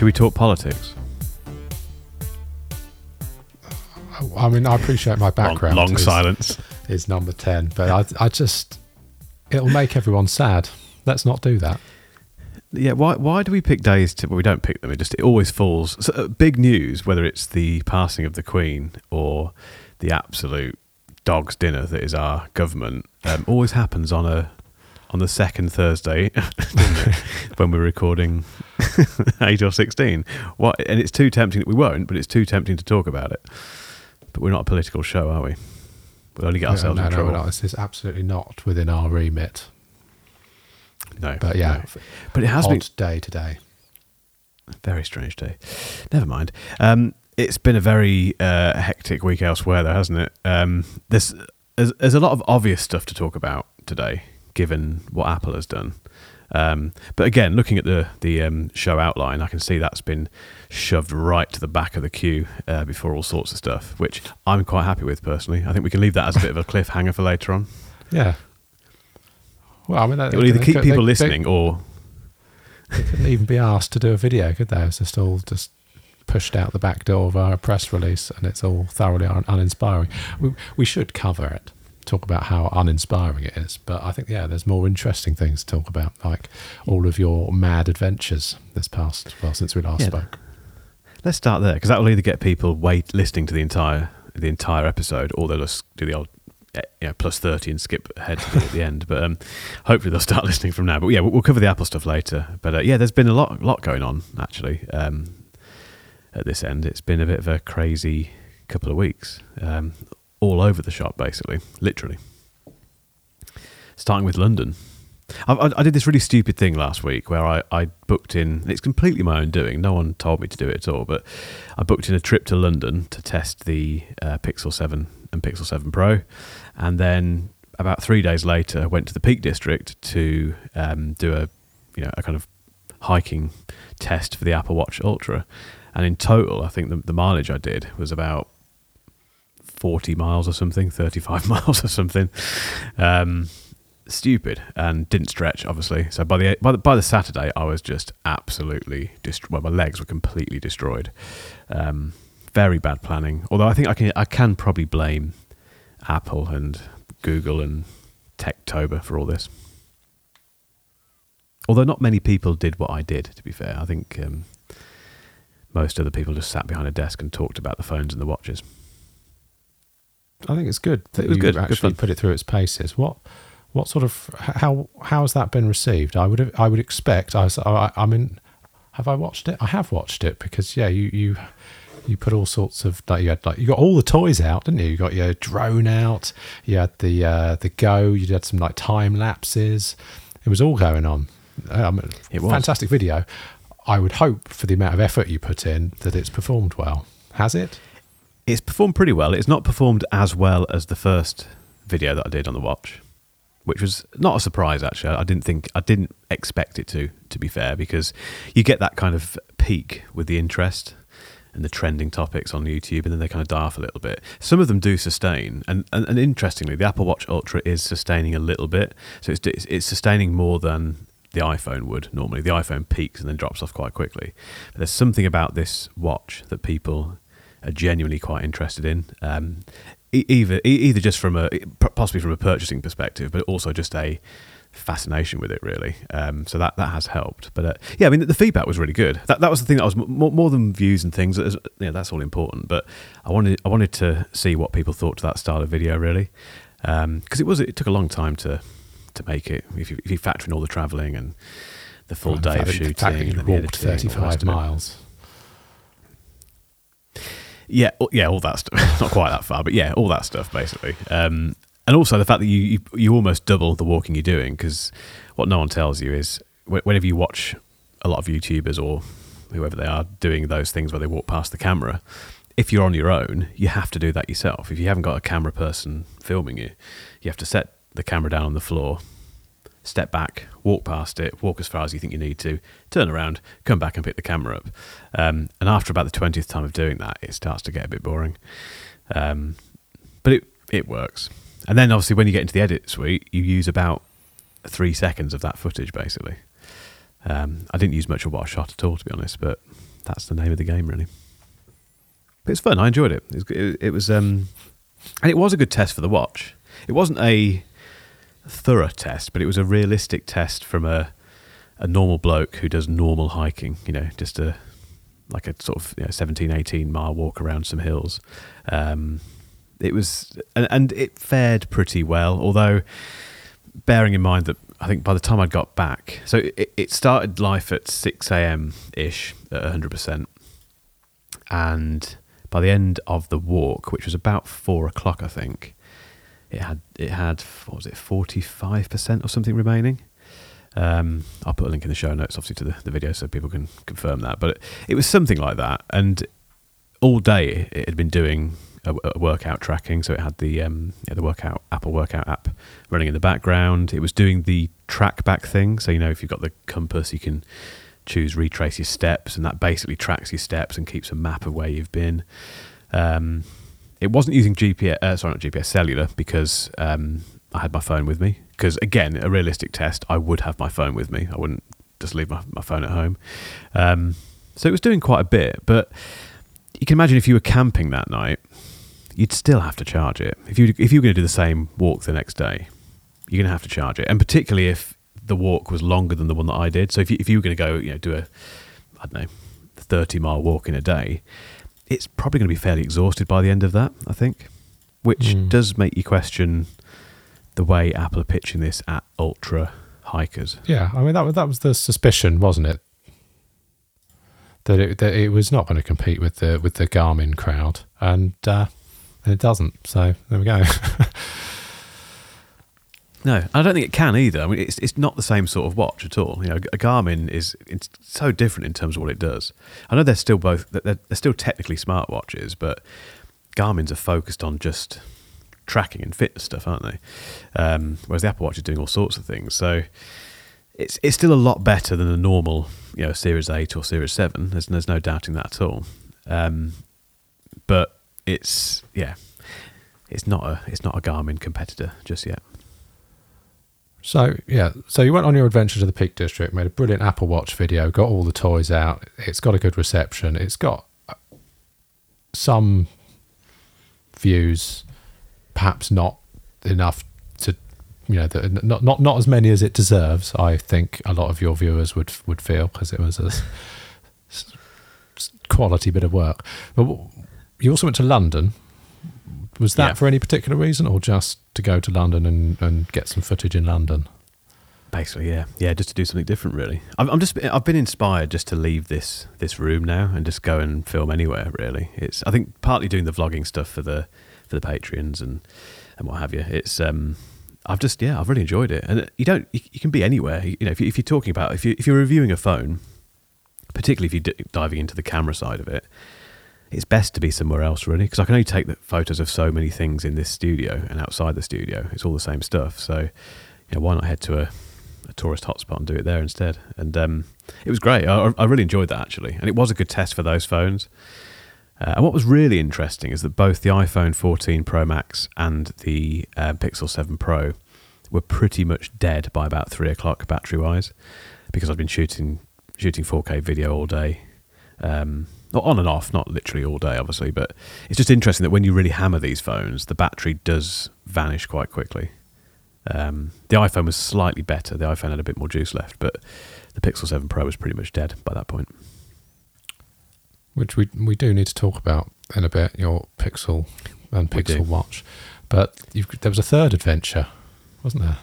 Should we talk politics? I mean, I appreciate my background. Long, long is, silence. is number ten, but I, I just it'll make everyone sad. Let's not do that. Yeah, why why do we pick days to? Well, we don't pick them. It just it always falls. So, uh, big news, whether it's the passing of the Queen or the absolute dog's dinner that is our government, um, always happens on a on the second Thursday when we're recording eight or sixteen. What? And it's too tempting that we won't, but it's too tempting to talk about it. But we're not a political show, are we? We'll only get ourselves no, in no, trouble. no, this is absolutely not within our remit. No, But yeah, no. but it has been day today. Very strange day. Never mind. Um, it's been a very uh, hectic week elsewhere, though, hasn't it? Um, there's, there's there's a lot of obvious stuff to talk about today, given what Apple has done. Um, but again, looking at the the um, show outline, I can see that's been shoved right to the back of the queue uh, before all sorts of stuff, which I'm quite happy with personally. I think we can leave that as a bit of a cliffhanger for later on. Yeah. Well, I mean, It will either keep people listening or They couldn't even be asked to do a video, could they? It's just all just pushed out the back door via a press release, and it's all thoroughly un- uninspiring. We, we should cover it, talk about how uninspiring it is. But I think, yeah, there's more interesting things to talk about, like all of your mad adventures this past, well, since we last Yeah. spoke. Let's start there because that will either get people wait listening to the entire the entire episode, or they'll just do the old eh, you know, plus thirty and skip ahead to the, at the end. But um, hopefully they'll start listening from now. But yeah, we'll, we'll cover the Apple stuff later. But uh, yeah, there's been a lot lot going on actually um, at this end. It's been a bit of a crazy couple of weeks, um, all over the shop basically, literally. Starting with London. I, I, did this really stupid thing last week where I, I booked in, it's completely my own doing. No one told me to do it at all, but I booked in a trip to London to test the uh, Pixel 7 and Pixel 7 Pro. And then about three days later, went to the Peak District to um, do a, you know, a kind of hiking test for the Apple Watch Ultra. And in total, I think the, the mileage I did was about 40 miles or something, 35 miles or something. Um, stupid and didn't stretch obviously. So by the by the, by the saturday i was just absolutely dist- well my legs were completely destroyed. Um, very bad planning. Although i think i can i can probably blame apple and google and techtober for all this. Although not many people did what i did to be fair. I think um, most other people just sat behind a desk and talked about the phones and the watches I think it's good that It was you good, good actually fun. put it through its paces. What what sort of how how has that been received? I would have, I would expect. I was, I, I mean, have I watched it? I have watched it because yeah, you you you put all sorts of like you had like you got all the toys out, didn't you? You got your drone out. You had the uh, the go. You had some like time lapses. It was all going on. Um, It was. fantastic video. I would hope for the amount of effort you put in that it's performed well. Has it? It's performed pretty well. It's not performed as well as the first video that I did on the watch, which was not a surprise actually. I didn't think I didn't expect it to to be fair because you get that kind of peak with the interest and the trending topics on YouTube and then they kind of die off a little bit. Some of them do sustain and and, and interestingly the Apple Watch Ultra is sustaining a little bit. So it's it's, it's sustaining more than the iPhone would normally. The iPhone peaks and then drops off quite quickly. But there's something about this watch that people are genuinely quite interested in. Um, either either just from a possibly from a purchasing perspective, but also just a fascination with it really. Um, so that that has helped. But uh, yeah, I mean the, feedback was really good. That that was the thing that was m- more, more than views and things. That is, you know, that's all important. But I wanted I wanted to see what people thought to that style of video really, because it was it took a long time to to make it. If you, if you factor in all the travelling and the full Well, day of shooting, the fact that you and walked editing, all the rest 35 miles. Yeah, yeah, all that stuff. Not quite that far, but yeah, all that stuff basically. Um, and also the fact that you, you you almost double the walking you're doing because what no one tells you is whenever you watch a lot of YouTubers or whoever they are doing those things where they walk past the camera, if you're on your own, you have to do that yourself. If you haven't got a camera person filming you, you have to set the camera down on the floor, step back, walk past it, walk as far as you think you need to, turn around, come back and pick the camera up. Um, and after about the twentieth time of doing that, it starts to get a bit boring. Um, but it it works. And then obviously when you get into the edit suite, you use about three seconds of that footage basically. Um, I didn't use much of what I shot at all, to be honest, but that's the name of the game, really. But it's fun. I enjoyed it. It was, it, it was um, and it was a good test for the watch. It wasn't a thorough test, but it was a realistic test from a a normal bloke who does normal hiking. You know, just a like a sort of you know, 17, 18 mile walk around some hills. Um, it was, and, and it fared pretty well, although bearing in mind that I think by the time I got back, so it, it started life at 6 a.m. ish at 100%. And by the end of the walk, which was about four o'clock, I think, it had, it had, what was it, 45% or something remaining. Um, I'll put a link in the show notes, obviously, to the, the video so people can confirm that. But it, it was something like that. And all day it had been doing a, a workout tracking. So it had the um, yeah, the workout Apple Workout app running in the background. It was doing the track back thing. So you know if you've got the compass, you can choose retrace your steps, and that basically tracks your steps and keeps a map of where you've been. Um, it wasn't using GPS, uh, sorry, not GPS, cellular, because um, I had my phone with me. Because again, a realistic test, I would have my phone with me. I wouldn't just leave my, my phone at home. Um, so it was doing quite a bit, but you can imagine if you were camping that night, you'd still have to charge it. If you if you're going to do the same walk the next day, you're going to have to charge it, and particularly if the walk was longer than the one that I did. So if you, if you were going to go, you know, do a I don't know, thirty mile walk in a day, it's probably going to be fairly exhausted by the end of that. I think, which mm. does make you question the way Apple are pitching this at ultra hikers. Yeah, I mean that was that was the suspicion, wasn't it? That it that it was not going to compete with the with the Garmin crowd, and uh, and it doesn't. So there we go. no, I don't think it can either. I mean, it's it's not the same sort of watch at all. You know, a Garmin is it's so different in terms of what it does. I know they're still both they're, they're still technically smart watches, but Garmin's are focused on just tracking and fitness stuff, aren't they? Um, whereas the Apple Watch is doing all sorts of things. So it's it's still a lot better than a normal, you know, Series Eight or Series Seven. There's there's no doubting that at all. Um, but it's yeah, it's not a it's not a Garmin competitor just yet. So yeah, so you went on your adventure to the Peak District, made a brilliant Apple Watch video, got all the toys out. It's got a good reception. It's got uh, some views, perhaps not enough to, you know, the, not not not as many as it deserves. I think a lot of your viewers would would feel because it was a quality bit of work. But you also went to London. Was that yeah. for any particular reason, or just to go to London and, and get some footage in London? Basically, yeah, yeah, just to do something different. Really, I'm, I'm, just I've been inspired just to leave this this room now and just go and film anywhere. Really, it's I think partly doing the vlogging stuff for the for the Patreons and and what have you. It's um I've just yeah I've really enjoyed it, and you don't you, you can be anywhere. You know, if, you, if you're talking about if you if you're reviewing a phone, particularly if you're diving into the camera side of it, it's best to be somewhere else really because I can only take the photos of so many things in this studio and outside the studio. It's all the same stuff. So, you know, why not head to a, a tourist hotspot and do it there instead? And um, it was great. I, I, really enjoyed that actually, and it was a good test for those phones. Uh, and what was really interesting is that both the iPhone 14 Pro Max and the uh, Pixel 7 Pro were pretty much dead by about three o'clock battery wise because I've been shooting shooting 4K video all day. Um, not on and off, not literally all day, obviously, but it's just interesting that when you really hammer these phones, the battery does vanish quite quickly. Um, the iPhone was slightly better. The iPhone had a bit more juice left, but the Pixel 7 Pro was pretty much dead by that point. Which we we do need to talk about in a bit, your Pixel and Pixel Watch. But there was a third adventure, wasn't there?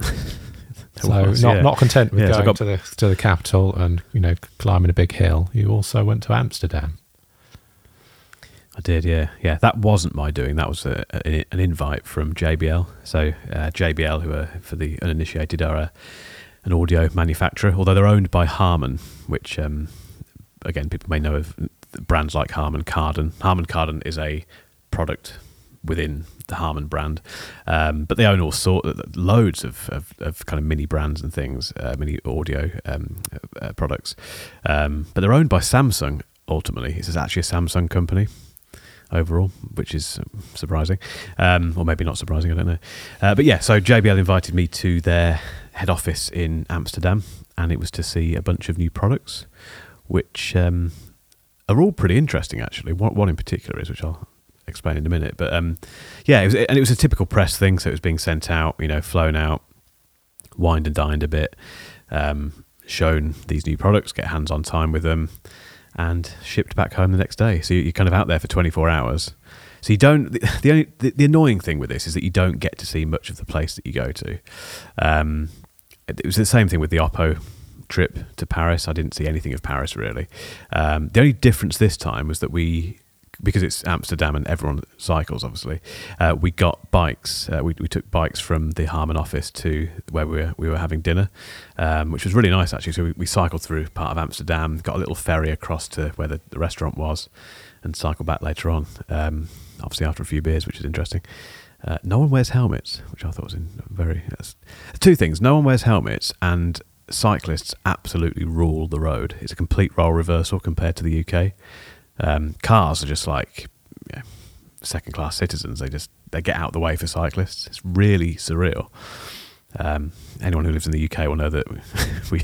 so was, not yeah. not content with yeah, going so got, to the to the capital and you know climbing a big hill, you also went to Amsterdam. I did, yeah, yeah. That wasn't my doing. That was a, a, an invite from JBL. So uh, JBL, who are for the uninitiated, are a, an audio manufacturer. Although they're owned by Harman, which um, again people may know of brands like Harman Kardon. Harman Kardon is a product within the Harman brand. Um, but they own all sort, loads of, of, of, kind of mini brands and things, uh, mini audio um, uh, products. Um, but they're owned by Samsung. Ultimately, it's actually a Samsung company overall, which is surprising, um, or maybe not surprising. I don't know. Uh, but yeah, so JBL invited me to their head office in Amsterdam, and it was to see a bunch of new products, which um, are all pretty interesting actually. One in particular is, which I'll explain in a minute. But um, yeah, it was, and it was a typical press thing. So it was being sent out, you know, flown out, wined and dined a bit, um, shown these new products, get hands on time with them, and shipped back home the next day. So you're kind of out there for 24 hours. So you don't. The, the only the, the, annoying thing with this is that you don't get to see much of the place that you go to. Um, it was the same thing with the Oppo trip to Paris. I didn't see anything of Paris really. Um, the only difference this time was that we because it's Amsterdam and everyone cycles, obviously, uh, we got bikes. Uh, we, we took bikes from the Harman office to where we were, we were having dinner, um, which was really nice, actually. So we, we, cycled through part of Amsterdam, got a little ferry across to where the, the restaurant was, and cycled back later on, um, obviously after a few beers, which is interesting. Uh, no one wears helmets, which I thought was very. two things no one wears helmets, and cyclists absolutely rule the road. It's a complete role reversal compared to the UK. Um, cars are just like second class citizens. They just they get out of the way for cyclists. It's really surreal. Um, anyone who lives in the UK will know that we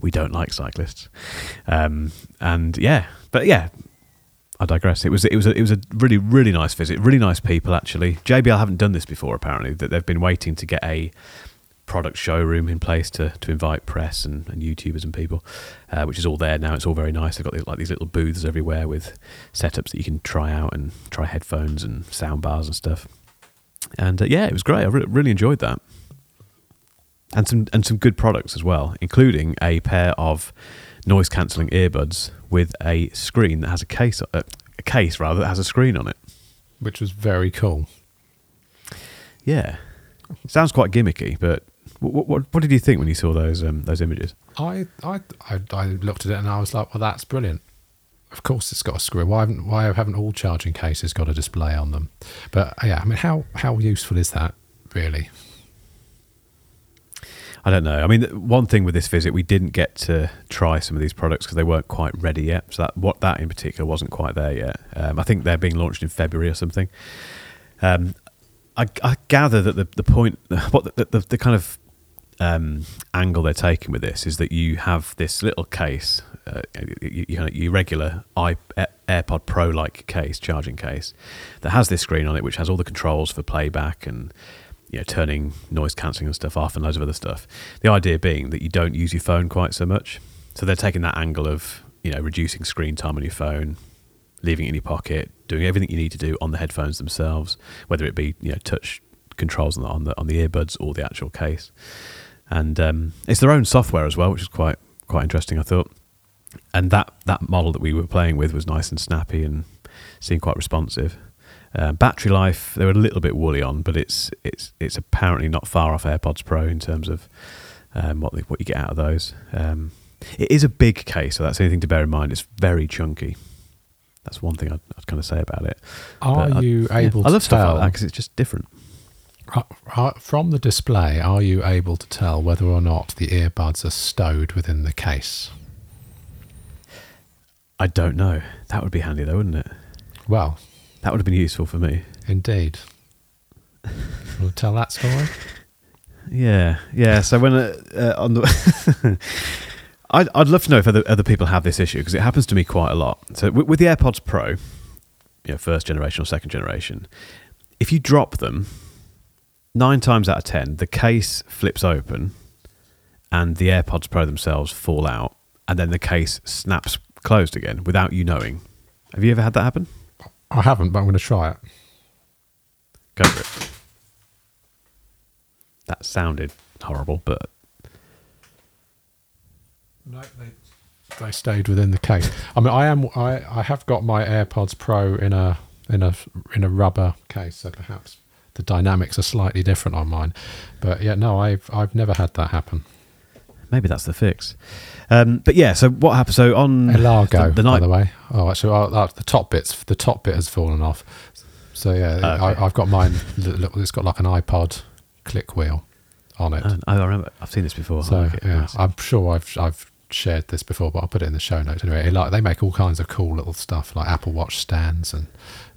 we don't like cyclists. Um, and yeah, but yeah, I digress. It was it was a, it was a really really nice visit. Really nice people actually. JBL haven't done this before apparently. That they've been waiting to get a product showroom in place to, to invite press and, and YouTubers and people, uh, which is all there now. It's all very nice. They've got like these little booths everywhere with setups that you can try out and try headphones and sound bars and stuff. And uh, yeah, it was great. I re- really enjoyed that, and some and some good products as well, including a pair of noise cancelling earbuds with a screen that has a case uh, a case rather that has a screen on it, which was very cool. Yeah, sounds quite gimmicky, but what, what, what did you think when you saw those um, those images? I, I, I I looked at it and I was like, well, that's brilliant. Of course, it's got a screw. Why haven't why haven't all charging cases got a display on them? But yeah, I mean, how how useful is that really? I don't know. I mean, one thing with this visit, we didn't get to try some of these products because they weren't quite ready yet. So that what that in particular wasn't quite there yet. Um, I think they're being launched in February or something. Um, I, I, gather that the the point, what the, the, the kind of um, angle they're taking with this is that you have this little case, uh, you, know, your regular AirPod Pro like case, charging case, that has this screen on it, which has all the controls for playback and you know, turning noise cancelling and stuff off and loads of other stuff. The idea being that you don't use your phone quite so much. So they're taking that angle of you know reducing screen time on your phone, leaving it in your pocket, doing everything you need to do on the headphones themselves, whether it be you know touch controls on the on the, on the earbuds or the actual case and um, it's their own software as well, which is quite quite interesting. I thought, and that that model that we were playing with was nice and snappy and seemed quite responsive. Uh, battery life they were a little bit woolly on, but it's it's it's apparently not far off AirPods Pro in terms of um, what what you get out of those. Um, it is a big case, so that's anything to bear in mind. It's very chunky. That's one thing I'd, I'd kind of say about it. Are but you I, able? Yeah, I love stuff like that because it's just different. From the display, are you able to tell whether or not the earbuds are stowed within the case? I don't know. That would be handy, though, wouldn't it? Well, that would have been useful for me. Indeed. Will tell that story? Yeah, yeah. So when uh, uh, on the, I'd I'd love to know if other other people have this issue because it happens to me quite a lot. So with, with the AirPods Pro, you know, first generation or second generation, if you drop them nine times out of ten, the case flips open and the AirPods Pro themselves fall out, and then the case snaps closed again without you knowing. Have you ever had that happen? I haven't, but I'm going to try it. Go for it. That sounded horrible, but. No, they, they stayed within the case. I mean, I am. I, I have got my AirPods Pro in a in a in a rubber case, so perhaps the dynamics are slightly different on mine. But yeah, no, I've I've never had that happen. Maybe that's the fix. Um, but yeah, so what happened? So on Elago, the, the night, by the way. Oh, actually, oh, uh, the top bits, the top bit has fallen off. So yeah, oh, okay. I, have got mine. It's got like an iPod click wheel on it. Oh, I remember. I've seen this before. So like yeah, nice. I'm sure I've I've shared this before, but I'll put it in the show notes anyway. Like they make all kinds of cool little stuff, like Apple Watch stands and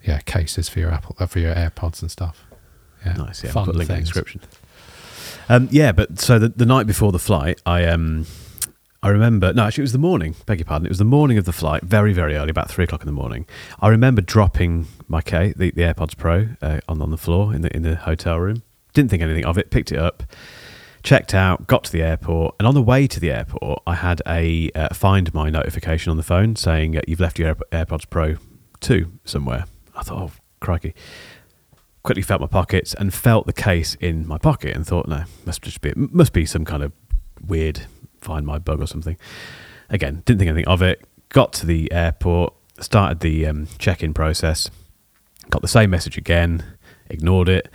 yeah, cases for your Apple uh, for your AirPods and stuff. Yeah. Nice. Yeah. Fun put a link in the description. Um, yeah, but so the, the night before the flight, I um, I remember, no, actually, it was the morning, beg your pardon. It was the morning of the flight, very, very early, about three o'clock in the morning. I remember dropping my K, the, the AirPods Pro, uh, on, on the floor in the, in the hotel room. Didn't think anything of it, picked it up, checked out, got to the airport. And on the way to the airport, I had a uh, Find My notification on the phone saying uh, you've left your Air- AirPods Pro 2 somewhere. I thought, oh, crikey. Quickly felt my pockets and felt the case in my pocket and thought, no, must just be, must be some kind of weird find my bug or something. Again, didn't think anything of it. Got to the airport, started the um, check-in process, got the same message again, ignored it,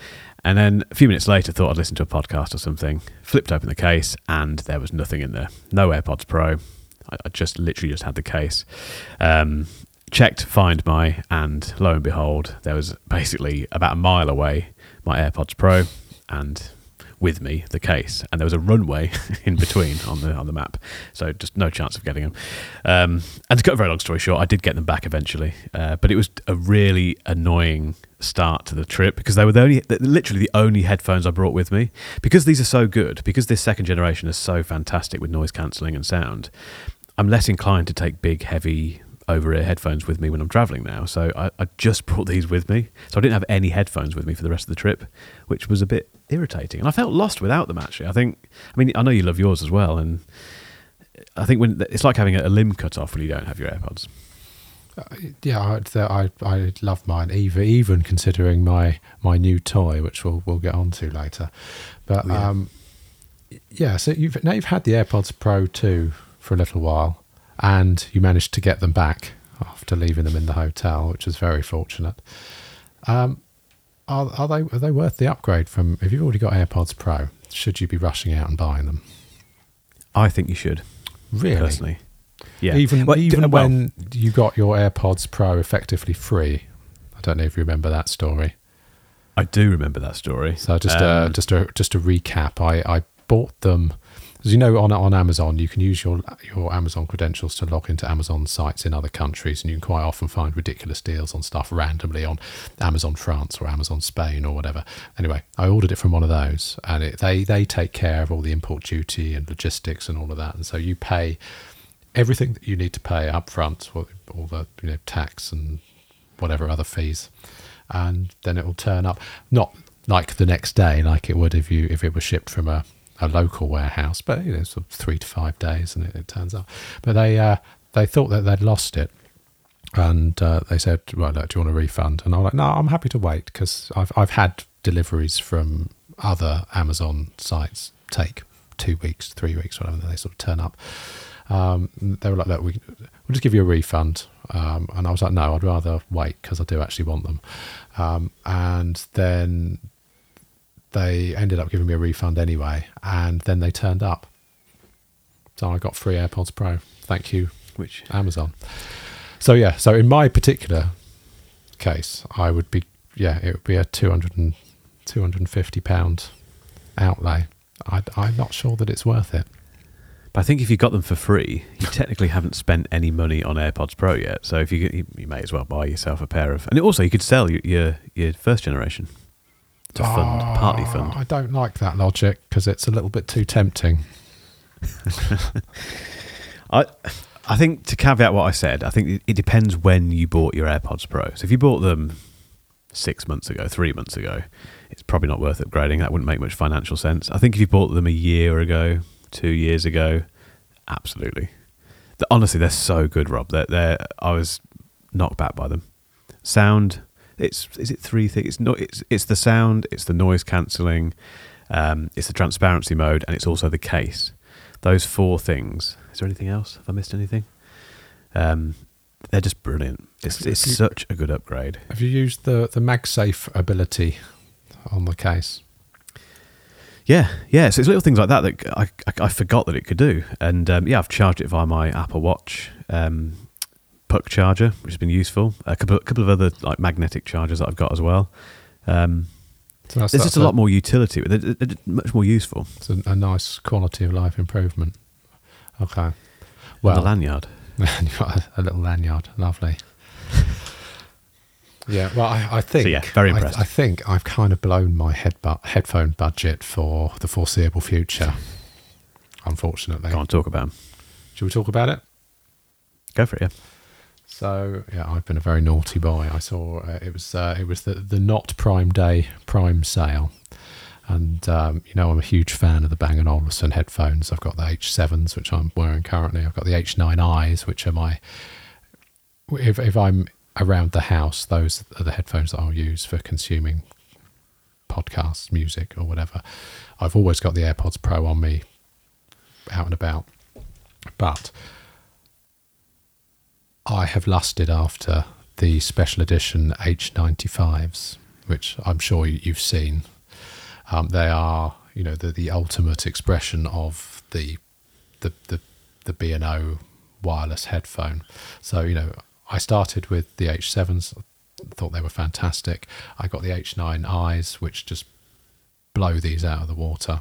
and then a few minutes later thought I'd listen to a podcast or something. Flipped open the case and there was nothing in there. No AirPods Pro. I, just literally just had the case. Um, checked Find My, and lo and behold, there was basically about a mile away my AirPods Pro, and with me the case, and there was a runway in between on the on the map, so just no chance of getting them. Um, and to cut a very long story short, I did get them back eventually, uh, but it was a really annoying start to the trip because they were the only, literally the only headphones I brought with me. Because these are so good, because this second generation is so fantastic with noise cancelling and sound. I'm less inclined to take big, heavy over ear headphones with me when I'm traveling now. So I, I, just brought these with me. So I didn't have any headphones with me for the rest of the trip, which was a bit irritating. And I felt lost without them, actually. I think, I mean, I know you love yours as well. And I think when it's like having a limb cut off when you don't have your AirPods. Uh, yeah, I, I, I love mine, even even considering my my new toy, which we'll we'll get on to later. But oh, yeah. um, yeah, so you've now you've had the AirPods Pro two for a little while and you managed to get them back after leaving them in the hotel, which was very fortunate. Um, are, are they are they worth the upgrade from? If you've already got AirPods Pro, should you be rushing out and buying them? I think you should. Really, personally, yeah. Even well, even well, when you got your AirPods Pro effectively free, I don't know if you remember that story. I do remember that story. So just uh, um, just a just a recap. I I bought them as you know, on on Amazon, you can use your your Amazon credentials to log into Amazon sites in other countries, and you can quite often find ridiculous deals on stuff randomly on Amazon France or Amazon Spain or whatever. Anyway, I ordered it from one of those, and it, they they take care of all the import duty and logistics and all of that, and so you pay everything that you need to pay up front, all, all the you know tax and whatever other fees, and then it will turn up not like the next day, like it would if you if it was shipped from a a local warehouse, but you know, sort of three to five days, and it, it turns up. But they uh, they thought that they'd lost it, and uh, they said, "Well, look, do you want a refund?" And I'm like, "No, I'm happy to wait because I've I've had deliveries from other Amazon sites take two weeks, three weeks, whatever. And they sort of turn up. Um, they were like, "Look, we, we'll just give you a refund." Um, and I was like, "No, I'd rather wait because I do actually want them." Um, and then they ended up giving me a refund anyway, and then they turned up. So I got free AirPods Pro. Thank you, which Amazon. So yeah, so in my particular case, I would be yeah, it would be a 200 and, 250 pound outlay. I, I'm not sure that it's worth it. But I think if you got them for free, you technically haven't spent any money on AirPods Pro yet. So if you you, you may as well buy yourself a pair of, and also you could sell your your, your first generation to fund, oh, partly ah, fund. I don't like that logic because it's a little bit too tempting. I I think to caveat what I said, I think it depends when you bought your AirPods Pro. So if you bought them six months ago, three months ago, it's probably not worth upgrading. That wouldn't make much financial sense. I think if you bought them a year ago, two years ago, absolutely. The, honestly, they're so good, Rob. They're, they're, I was knocked back by them. Sound it's is it three things? It's not. It's it's the sound. It's the noise cancelling. Um, it's the transparency mode, and it's also the case. Those four things. Is there anything else? Have I missed anything? Um, they're just brilliant. It's it's you, such a good upgrade. Have you used the the MagSafe ability on the case? Yeah, yeah. So it's little things like that that I, I, I forgot that it could do, and um, yeah, I've charged it via my Apple Watch. Um, puck charger, which has been useful. A couple, a couple of other like magnetic chargers that I've got as well. Um, so there's just a, a lot more utility. They're, they're much more useful. It's a, a, nice quality of life improvement. Okay. Well, and the lanyard. you've got a, a, little lanyard. Lovely. yeah. Well, I, I think. So yeah, very impressed. I, I, think I've kind of blown my head bu- headphone budget for the foreseeable future. Unfortunately. Can't talk about them. Shall we talk about it? Go for it. Yeah. So yeah, I've been a very naughty boy. I saw uh, it was uh, it was the the not Prime Day Prime sale, and um, you know I'm a huge fan of the Bang Olufsen headphones. I've got the H7s, which I'm wearing currently. I've got the H9Is, which are my if if I'm around the house, those are the headphones that I'll use for consuming podcasts, music, or whatever. I've always got the AirPods Pro on me, out and about, but I have lusted after the special edition H95s, which I'm sure you've seen. Um, they are, you know, the, the ultimate expression of the the the the B and O wireless headphone. So you know, I started with the H7s, thought they were fantastic. I got the H9Is, which just blow these out of the water.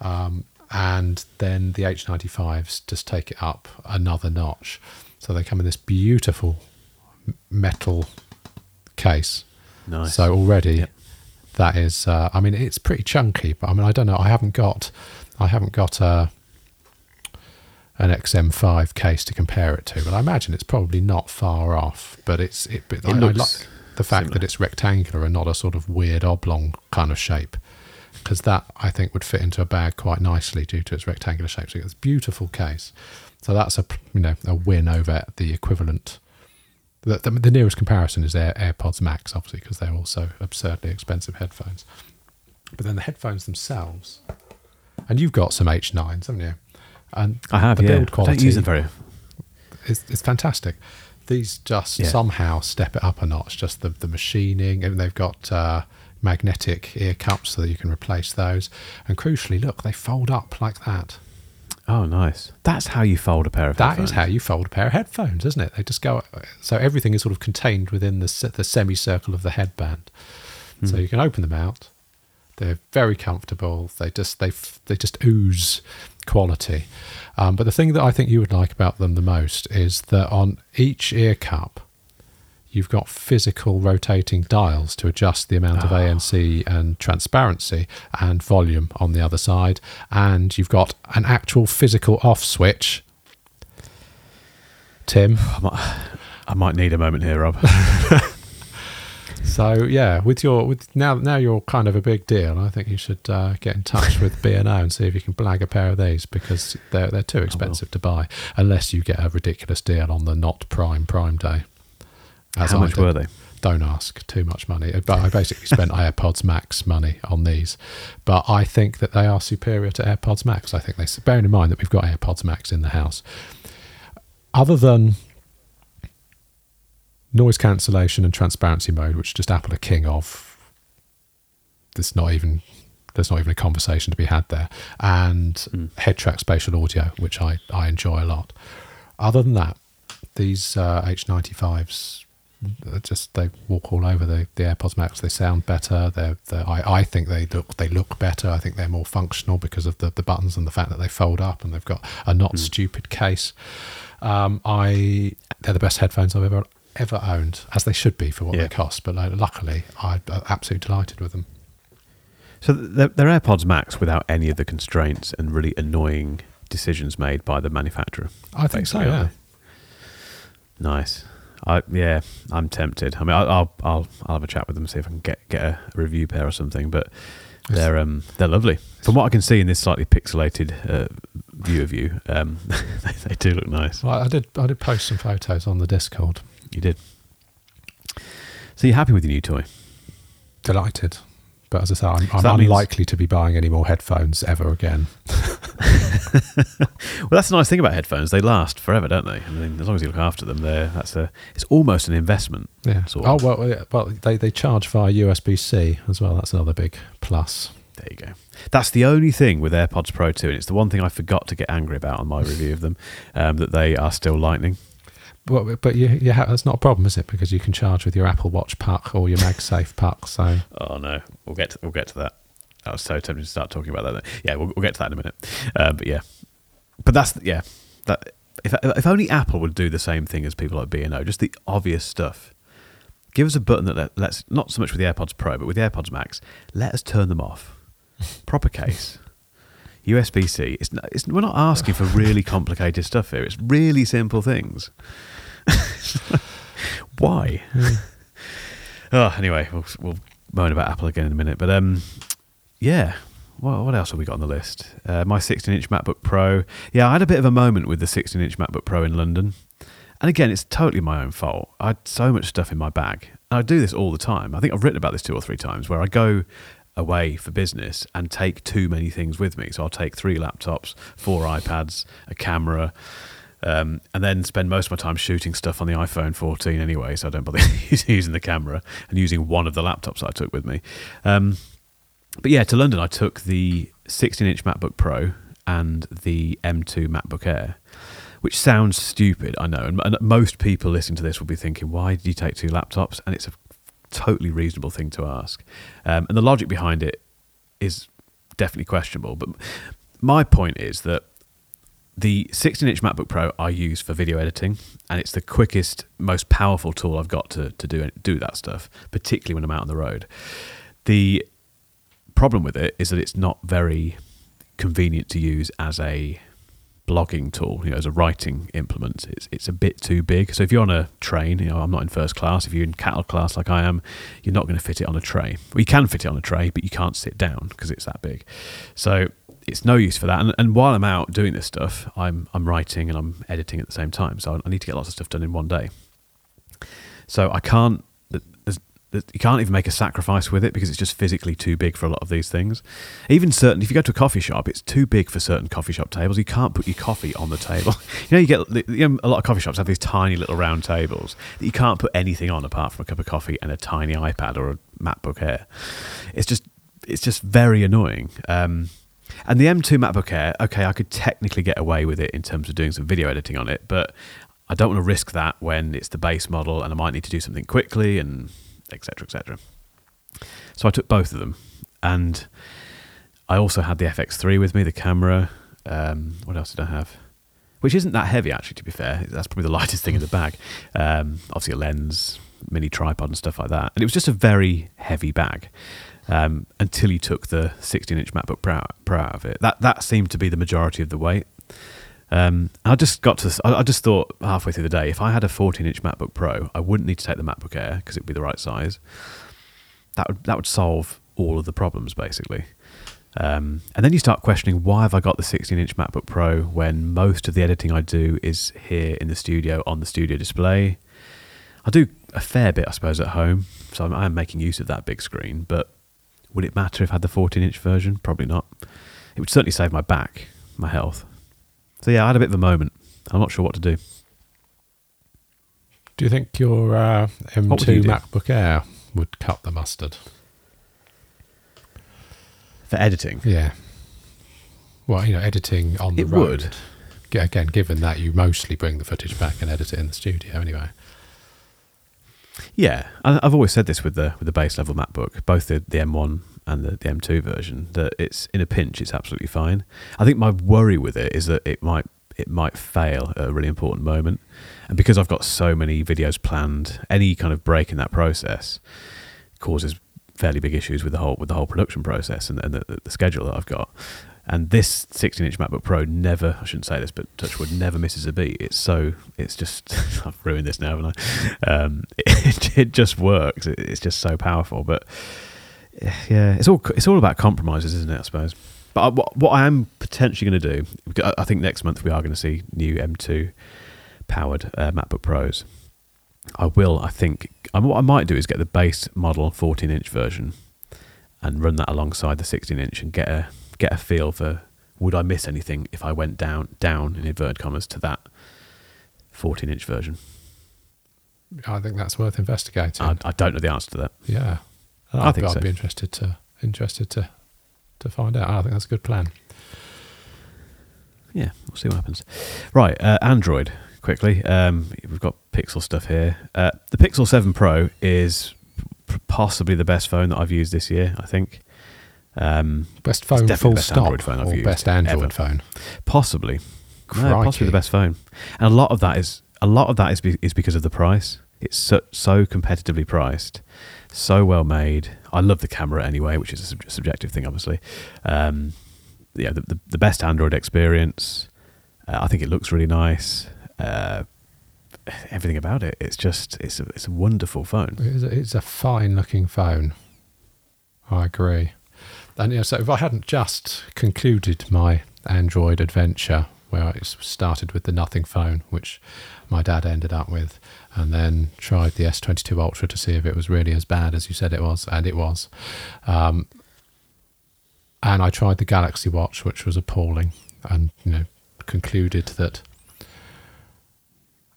Um, and then the H95s just take it up another notch. So they come in this beautiful metal case. Nice. So already Yep. that is, uh, I mean, it's pretty chunky, but I mean, I don't know. I haven't got, I haven't got a, an XM5 case to compare it to, but I imagine it's probably not far off. But it's, it, but I, I looks like the fact similar. that it's rectangular and not a sort of weird oblong kind of shape. Because that I think would fit into a bag quite nicely due to its rectangular shape. So it's a beautiful case. So that's a you know a win over the equivalent the, the, the nearest comparison is Air, AirPods Max, obviously, because they're also absurdly expensive headphones. But then the headphones themselves, and you've got some H9s, haven't you? And I have. the yeah. build I quality don't use them very. is, is fantastic. These just Yeah. somehow step it up a notch. Just the, the machining, and they've got uh, magnetic ear cups so that you can replace those. And crucially, look, they fold up like that. Oh, nice. That's how you fold a pair of That headphones. is how you fold a pair of headphones, isn't it? They just go so everything is sort of contained within the the semicircle of the headband. So you can open them out. They're very comfortable. They just they they just ooze quality. Um, but the thing that I think you would like about them the most is that on each ear cup, you've got physical rotating dials to adjust the amount of ANC and transparency and volume on the other side, and you've got an actual physical off switch. Tim. I might, I might need a moment here, Rob. So yeah, with your with now now you're kind of a big deal. I think you should uh, get in touch with B and O and see if you can blag a pair of these because they're they're too expensive to buy unless you get a ridiculous deal on the not prime prime day. As How I much did. were they? Don't ask. Too much money. But I basically spent AirPods Max money on these. But I think that they are superior to AirPods Max. I think they. Bearing in mind that we've got AirPods Max in the house, other than noise cancellation and transparency mode, which just Apple are king of. There's not even there's not even a conversation to be had there, and head track spatial audio, which I I enjoy a lot. Other than that, these uh, H95s are just they walk all over the, the AirPods Max. They sound better. They're, they're I, I think they look they look better. I think they're more functional because of the, the buttons and the fact that they fold up and they've got a not stupid case. Um, I they're the best headphones I've ever ever owned, as they should be for what Yeah. they cost. But like, luckily, I'm absolutely delighted with them. So they're, they're AirPods Max without any of the constraints and really annoying decisions made by the manufacturer. I think so. Yeah. Nice. I yeah, I'm tempted. I mean, I'll, I'll I'll I'll have a chat with them see if I can get get a review pair or something. But they're um they're lovely. From what I can see in this slightly pixelated uh, view of you, um, they, they do look nice. Well, I did I did post some photos on the Discord. You did. So you're happy with your new toy? Delighted. But as I say, I'm, I'm that means- unlikely to be buying any more headphones ever again. Well, that's the nice thing about headphones. They last forever, don't they? I mean, as long as you look after them, they're that's a it's almost an investment. Yeah. Sort Oh well, yeah, well they they charge via USB C as well. That's another big plus. There you go. That's the only thing with AirPods Pro 2, and it's the one thing I forgot to get angry about on my review of them, um, that they are still Lightning. But but you, you have, that's not a problem, is it? Because you can charge with your Apple Watch puck or your MagSafe puck. So Oh no, we'll get to, we'll get to that. I was so tempted to start talking about that. Then. Yeah, we'll, we'll get to that in a minute. Um, but yeah, but that's yeah. That if if only Apple would do the same thing as people like B and O, just the obvious stuff. Give us a button that lets not so much with the AirPods Pro, but with the AirPods Max, let us turn them off. Proper case. USB C. It's, it's we're not asking for really complicated stuff here. It's really simple things. Why? oh, anyway, we'll, we'll moan about Apple again in a minute. But um, yeah. What, what else have we got on the list? Uh, my 16-inch MacBook Pro. Yeah, I had a bit of a moment with the 16-inch MacBook Pro in London. And again, it's totally my own fault. I had so much stuff in my bag. And I do this all the time. I think I've written about this two or three times where I go away for business and take too many things with me. So I'll take three laptops, four iPads, a camera, um, and then spend most of my time shooting stuff on the iPhone 14 anyway. So I don't bother using the camera and using one of the laptops I took with me. Um, but yeah, to London, I took the 16 inch MacBook Pro and the M2 MacBook Air, which sounds stupid, I know. And most people listening to this will be thinking, why did you take two laptops? And it's a totally reasonable thing to ask. Um, and the logic behind it is definitely questionable. But my point is that the 16 inch MacBook Pro I use for video editing, and it's the quickest, most powerful tool I've got to, to do, do that stuff, particularly when I'm out on the road. The problem with it is that it's not very convenient to use as a blogging tool, you know, as a writing implement. It's it's a bit too big. So if you're on a train, you know, I'm not in first class. If you're in cattle class like I am, you're not going to fit it on a tray. Well, you can fit it on a tray, but you can't sit down because it's that big. So it's no use for that. And, and while I'm out doing this stuff, I'm I'm writing and I'm editing at the same time. So I need to get lots of stuff done in one day. So I can't. You can't even make a sacrifice with it because it's just physically too big for a lot of these things. Even certain, if you go to a coffee shop, it's too big for certain coffee shop tables. You can't put your coffee on the table. You know, you get you know, a lot of coffee shops have these tiny little round tables that you can't put anything on apart from a cup of coffee and a tiny iPad or a MacBook Air. It's just, it's just very annoying. Um, and the M2 MacBook Air, okay, I could technically get away with it in terms of doing some video editing on it, but I don't want to risk that when it's the base model and I might need to do something quickly and etc., etc. So I took both of them, and I also had the FX3 with me, the camera. Um, what else did I have? Which isn't that heavy, actually. To be fair, that's probably the lightest thing in the bag. Um, obviously, a lens, mini tripod, and stuff like that. And it was just a very heavy bag. Um, until you took the 16-inch MacBook Pro, Pro out of it, that that seemed to be the majority of the weight. Um, I just got to. I just thought halfway through the day, if I had a 14-inch MacBook Pro, I wouldn't need to take the MacBook Air because it would be the right size. That would that would solve all of the problems basically. Um, and then you start questioning why have I got the 16-inch MacBook Pro when most of the editing I do is here in the studio on the studio display. I do a fair bit, I suppose, at home, so I'm, I'm making use of that big screen. But would it matter if I had the 14-inch version? Probably not. It would certainly save my back, my health. So yeah, I had a bit of a moment. I'm not sure what to do. Do you think your uh, M2 MacBook Air would cut the mustard for editing? Yeah. Well, you know, editing on the it road. Would. Again, given that you mostly bring the footage back and edit it in the studio anyway. Yeah, I've always said this with the with the base level MacBook, both the, the M1 and the, the M2 version, that it's in a pinch, it's absolutely fine. I think my worry with it is that it might it might fail at a really important moment, and because I've got so many videos planned, any kind of break in that process causes fairly big issues with the whole with the whole production process and, and the, the schedule that I've got. And this 16 inch MacBook Pro never, I shouldn't say this, but Touchwood never misses a beat. It's so, it's just, I've ruined this now, haven't I? Um, it, it, just works. It, it's just so powerful. But yeah, it's all, it's all about compromises, isn't it? I suppose. But I, what, what I am potentially going to do, I think next month we are going to see new M2 powered uh, MacBook Pros. I will, I think, I, what I might do is get the base model 14 inch version and run that alongside the 16 inch and get a get a feel for would I miss anything if I went down down in inverted commas to that 14 inch version. I think that's worth investigating. I, I don't know the answer to that. Yeah, I, I think I'd so. be interested to interested to to find out. I think that's a good plan. Yeah, we'll see what happens. Right, uh, Android quickly. Um, we've got Pixel stuff here. Uh, the Pixel 7 Pro is possibly the best phone that I've used this year. I think. Um, best phone, full best stop, Android phone I've or used best Android ever. phone, possibly. No, possibly the best phone, and a lot of that is a lot of that is be, is because of the price. It's so, so competitively priced, so well made. I love the camera anyway, which is a sub- subjective thing, obviously. Um, yeah the, the, the best Android experience. Uh, I think it looks really nice. Uh, everything about it, it's just it's a it's a wonderful phone. It's a, it's a fine looking phone. I agree. And know, so if I hadn't just concluded my Android adventure, where I started with the nothing phone, which my dad ended up with, and then tried the S22 Ultra to see if it was really as bad as you said it was, and it was. Um, and I tried the Galaxy Watch, which was appalling, and you know concluded that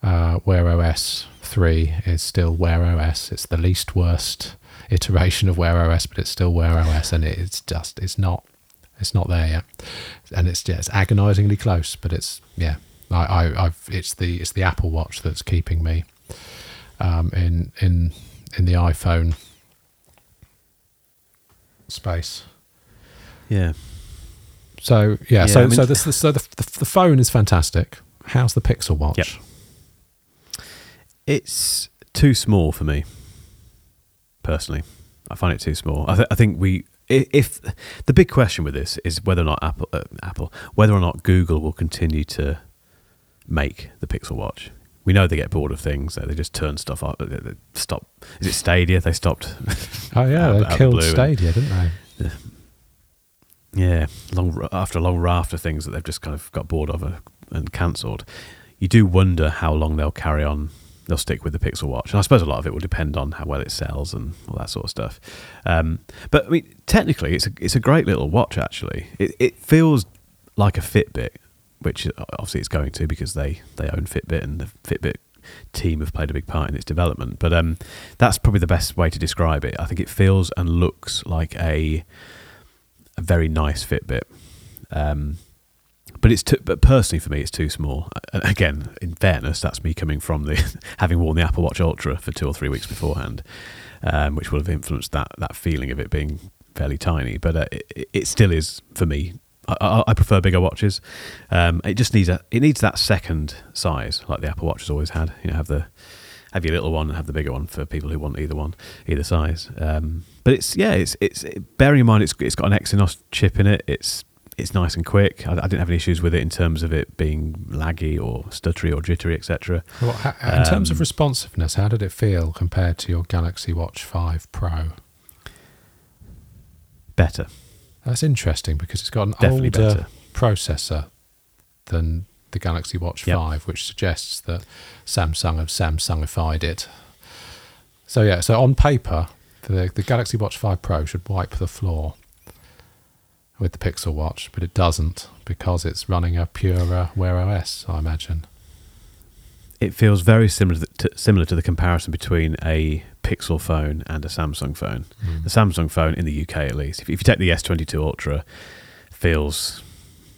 uh, Wear OS 3 is still Wear OS. It's the least worst iteration of Wear OS, but it's still Wear OS, and it's just it's not it's not there yet, and it's yeah, it's agonisingly close, but it's yeah. I, I I've it's the it's the Apple Watch that's keeping me um, in in in the iPhone space. Yeah. So yeah, Yeah, so I mean- so the, so the, the the phone is fantastic. How's the Pixel Watch? Yep. It's too small for me, personally. I find it too small. I, th- I think we, if the big question with this is whether or not Apple, uh, Apple, whether or not Google will continue to make the Pixel Watch. We know they get bored of things; so they just turn stuff off. They stop. Is it Stadia? They stopped. Oh yeah, Out- out they the killed and- Stadia, didn't they? Yeah, long after a long raft of things that they've just kind of got bored of uh, and cancelled. You do wonder how long they'll carry on. They'll stick with the Pixel Watch, and I suppose a lot of it will depend on how well it sells and all that sort of stuff. Um, but I mean, technically, it's a it's a great little watch. Actually, it it feels like a Fitbit, which uh, obviously it's going to because they they own Fitbit and the Fitbit team have played a big part in its development. But um, that's probably the best way to describe it. I think it feels and looks like a a very nice Fitbit. Um, but it's too, but personally for me, it's too small. Again, in fairness, that's me coming from the having worn the Apple Watch Ultra for two or three weeks beforehand, um, which will have influenced that that feeling of it being fairly tiny. But uh, it, it still is for me. I, I, prefer bigger watches. Um, it just needs a it needs that second size, like the Apple Watch has always had. You know, have the have your little one and have the bigger one for people who want either one, either size. Um, but it's yeah, it's it's bearing in mind it's it's got an Exynos chip in it. It's it's nice and quick. I, I didn't have any issues with it in terms of it being laggy or stuttery or jittery, etc. Well, in terms of Um, responsiveness, how did it feel compared to your Galaxy Watch 5 Pro? Better, That's interesting because it's got an definitely older better. processor than the Galaxy Watch Yep. 5, which suggests that Samsung have Samsungified it. So yeah, so on paper, the the Galaxy Watch 5 Pro should wipe the floor with the Pixel Watch, but it doesn't because it's running a purer Wear OS, I imagine. It feels very similar to, similar to the comparison between a Pixel phone and a Samsung phone. Mm. The Samsung phone in the UK, at least, if, if you take the S22 Ultra, feels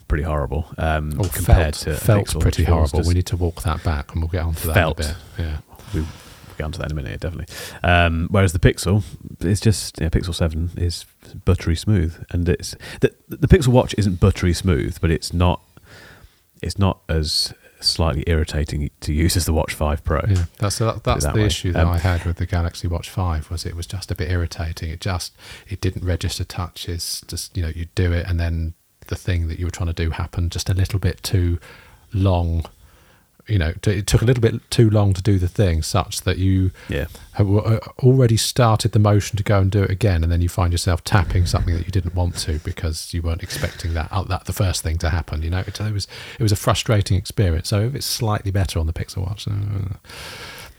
pretty horrible um, Oh, compared felt, to felt Pixel, pretty horrible. just- We need to walk that back, and we'll get onto that Felt. in a bit. Yeah. we, we'll get onto that in a minute, definitely. Um, whereas the Pixel it's just yeah, Pixel Seven is buttery smooth, and it's the the Pixel Watch isn't buttery smooth, but it's not it's not as slightly irritating to use as the Watch Five Pro. Yeah, that's that, that's that the way. issue that Um, I had with the Galaxy Watch Five was it was just a bit irritating. It just it didn't register touches. Just you know you do it and then the thing that you were trying to do happened just a little bit too long. You know, t- it took a little bit too long to do the thing, such that you Yeah, have uh, already started the motion to go and do it again, and then you find yourself tapping something that you didn't want to because you weren't expecting that uh, that the first thing to happen. You know, it, it was it was a frustrating experience. So if it's slightly better on the Pixel Watch, uh,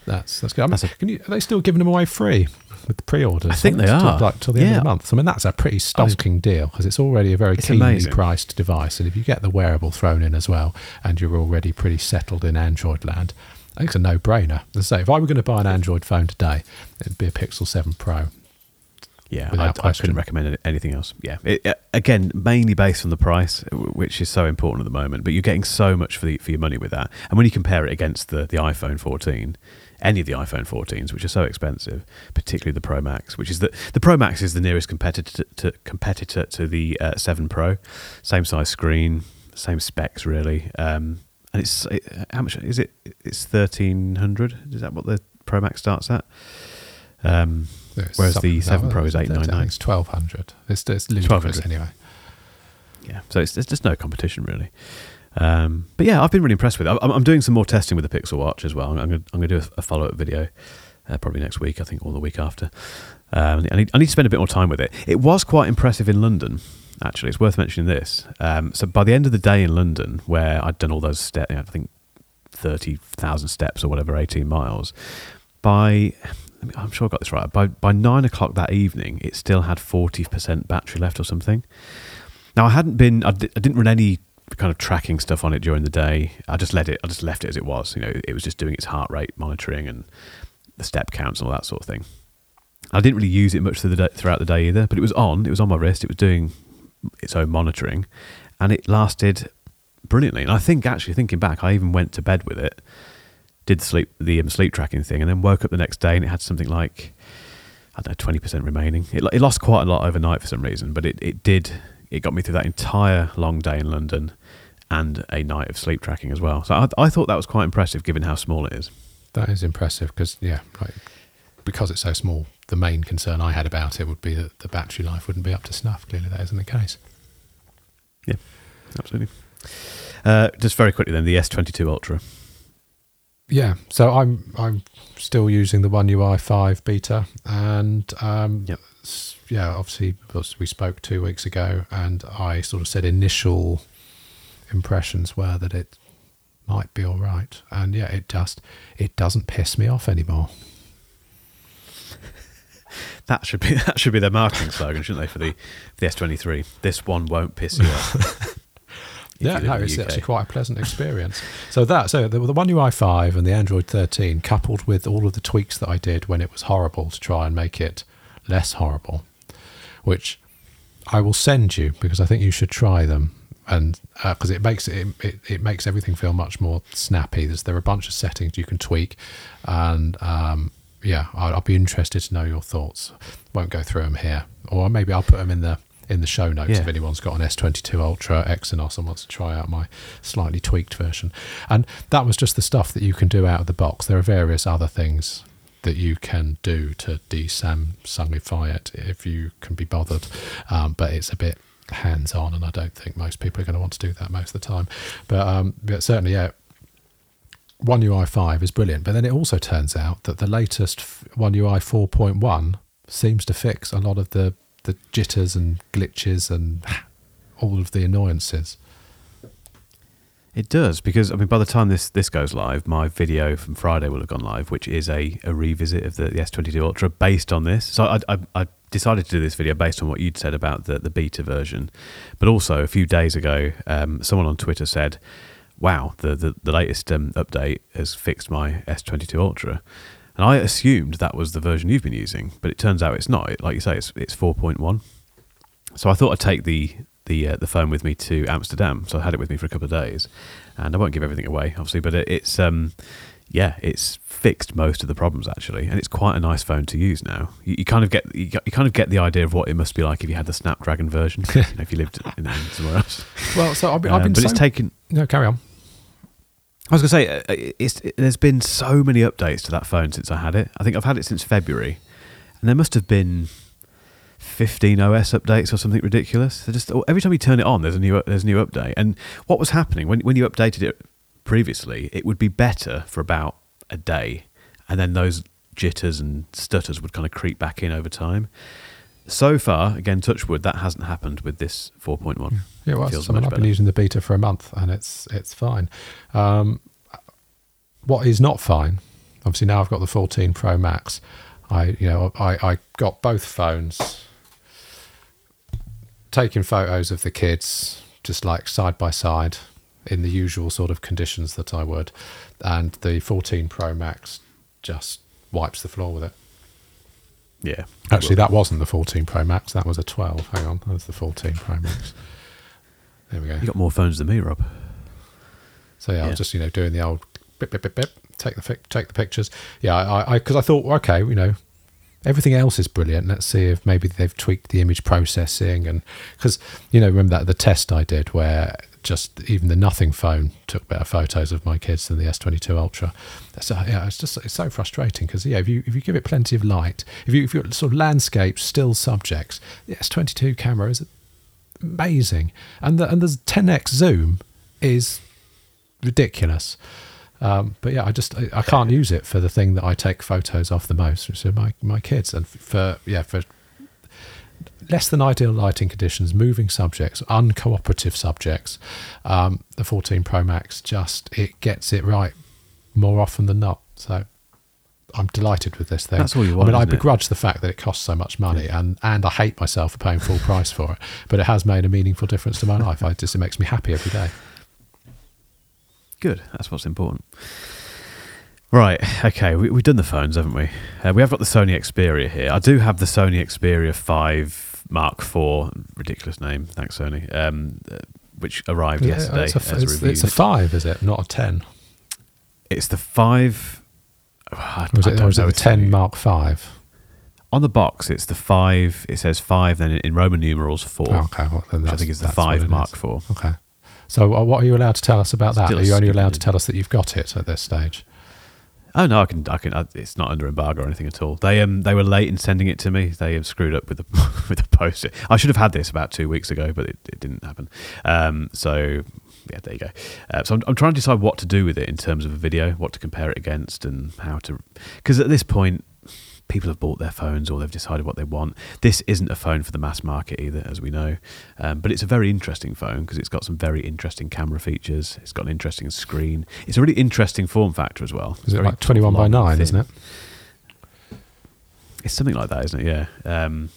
that's that's good. I mean, can you, are they still giving them away free with the pre-orders? I think they are. like till the end of the month. I mean, that's a pretty stonking deal because it's already a very It's keenly amazing. priced device, and if you get the wearable thrown in as well, and you're already pretty settled in Android land. I think it's a no-brainer. As I say, if I were going to buy an Android phone today, it'd be a Pixel 7 Pro. yeah. I, I couldn't recommend anything else. Yeah, it, uh, again, mainly based on the price, which is so important at the moment. But you're getting so much for the for your money with that, and when you compare it against the the iPhone 14. Any of the iPhone 14s, which are so expensive, particularly the Pro Max, which is the the Pro Max is the nearest competitor to competitor to the uh, 7 Pro, same size screen, same specs really, um, and it's it, how much is it? It's thirteen hundred. Is that what the Pro Max starts at? Um, Whereas the 7 Pro is I 899. It's 1200 It's, it's ludicrous 1200. anyway. yeah, so it's, there's just no competition really. Um, but yeah, I've been really impressed with it. I'm, I'm doing some more testing with the Pixel Watch as well. I'm going to do a, a follow up video uh, probably next week, I think, or the week after. Um, I, need, I need to spend a bit more time with it. It was quite impressive in London, actually. It's worth mentioning this. Um, so by the end of the day in London, where I'd done all those steps, I think 30,000 steps or whatever, 18 miles, by I'm sure I got this right. By by nine o'clock that evening, it still had forty percent battery left or something. Now I hadn't been, I d- I didn't run any kind of tracking stuff on it during the day. I just let it, I just left it as it was. You know, it was just doing its heart rate monitoring and the step counts and all that sort of thing. I didn't really use it much through the day, throughout the day either, but it was on. It was on my wrist. It was doing its own monitoring, and it lasted brilliantly. And I think actually thinking back, I even went to bed with it, did the sleep the um, sleep tracking thing, and then woke up the next day and it had something like I don't know twenty percent remaining. It, it lost quite a lot overnight for some reason, but it, it did it got me through that entire long day in London and a night of sleep tracking as well. So I, I thought that was quite impressive given how small it is. That is impressive because yeah, right, because it's so small. The main concern I had about it would be that the battery life wouldn't be up to snuff. Clearly, that isn't the case. Yeah, absolutely. Uh, just very quickly then, the S22 Ultra. Yeah, so I'm I'm still using the One UI five beta, and um, Yep. yeah, obviously because we spoke two weeks ago, and I sort of said initial impressions were that it might be all right, and yeah, it just it doesn't piss me off anymore. That should be that should be their marketing slogan, shouldn't they, for the for the S23? This one won't piss you off. Yeah, you no, it's UK. actually quite a pleasant experience. so that, so the, the One UI five and the Android thirteen, coupled with all of the tweaks that I did when it was horrible to try and make it less horrible, which I will send you because I think you should try them, and because it makes it, it it makes everything feel much more snappy. There's there are a bunch of settings you can tweak, and um, yeah, I'll, I'll be interested to know your thoughts. Won't go through them here, or maybe I'll put them in the in the show notes Yeah. if anyone's got an S22 Ultra Exynos and wants to try out my slightly tweaked version. And that was just the stuff that you can do out of the box. There are various other things that you can do to de-Samsungify it if you can be bothered, um, but it's a bit hands-on, and I don't think most people are going to want to do that most of the time. But, um, but certainly, yeah, One UI 5 is brilliant, but then it also turns out that the latest One UI 4.1 seems to fix a lot of the, the jitters and glitches and all of the annoyances. It does because I mean, by the time this this goes live, my video from Friday will have gone live, which is a, a revisit of the, the S22 Ultra based on this. So I, I, I decided to do this video based on what you'd said about the, the beta version, but also a few days ago, um, someone on Twitter said, "Wow, the the, the latest um, update has fixed my S22 Ultra." And I assumed that was the version you've been using, but it turns out it's not. Like you say, it's it's 4.1. So I thought I'd take the the uh, the phone with me to Amsterdam. So I had it with me for a couple of days, and I won't give everything away, obviously, but it, it's um yeah, it's fixed most of the problems actually, and it's quite a nice phone to use now. You, you kind of get you, you kind of get the idea of what it must be like if you had the Snapdragon version, you know, if you lived in, somewhere else. Well, so I've been, I've Um, been but so, it's taken. no, carry on. I was going to say, uh, it's, it, there's been so many updates to that phone since I had it. I think I've had it since February, and there must have been 15 OS updates or something ridiculous. They're just oh, every time you turn it on, there's a new there's a new update. And what was happening when when you updated it previously, it would be better for about a day, and then those jitters and stutters would kind of creep back in over time. So far, again, touch wood, that hasn't happened with this 4.1. Yeah, well, I mean, I've been using the beta for a month and it's it's fine. Um, what is not fine, obviously now I've got the 14 Pro Max. I you know I, I got both phones, taking photos of the kids just like side by side in the usual sort of conditions that I would, and the 14 Pro Max just wipes the floor with it. Yeah, Actually, that wasn't the 14 Pro Max. That was a 12. Hang on, that was the 14 Pro Max. There we go. you got more phones than me, Rob. So yeah, I was just you know doing the old bip bip bip bip, take the take the pictures. Yeah, I because I, thought okay, you know, everything else is brilliant. Let's see if maybe they've tweaked the image processing and because you know remember that the test I did where just even the nothing phone took better photos of my kids than the S22 Ultra. So yeah, it's just it's so frustrating because yeah, if you if you give it plenty of light, if you if you're sort of landscape still subjects, the S22 camera is amazing, and the and the 10x zoom is ridiculous. Um, but yeah, I just I, I can't use it for the thing that I take photos of the most, which are my my kids, and for yeah for less than ideal lighting conditions, moving subjects, uncooperative subjects, um, the 14 Pro Max just it gets it right more often than not. So I'm delighted with this thing. That's all you want. I mean, I isn't it? begrudge the fact that it costs so much money, and and I hate myself for paying full price for it. But it has made a meaningful difference to my life. I just it makes me happy every day. Good. That's what's important. Right. Okay. We, we've done the phones, haven't we? Uh, we have got the Sony Xperia here. I do have the Sony Xperia 5 Mark IV. Ridiculous name. Thanks, Sony. Um, uh, which arrived yesterday It's a, as it's, reviewed. it's a five, is it? Not a ten. It's the 5. I, Or is I it, don't or is it the ten the- Mark Five? On the box, it's the 5. It says 5, then in Roman numerals 4. Oh, okay, well, I think is the 5 Mark is. IV. Okay. So, uh, what are you allowed to tell us about that? Are you only allowed to tell us that you've got it at this stage? Oh no, I can, I can. I, it's not under embargo or anything at all. They um, they were late in sending it to me. They um, screwed up with the with the post. I should have had this about two weeks ago, but it, it didn't happen. Um, so yeah, there you go. Uh, so I'm, I'm trying to decide what to do with it in terms of a video, what to compare it against, and how to. Because at this point, people have bought their phones or they've decided what they want. This isn't a phone for the mass market either, as we know. Um, but it's a very interesting phone because it's got some very interesting camera features. It's got an interesting screen. It's a really interesting form factor as well. Is it like 21 by 9, thin. isn't it? It's something like that, isn't it? Yeah. Um,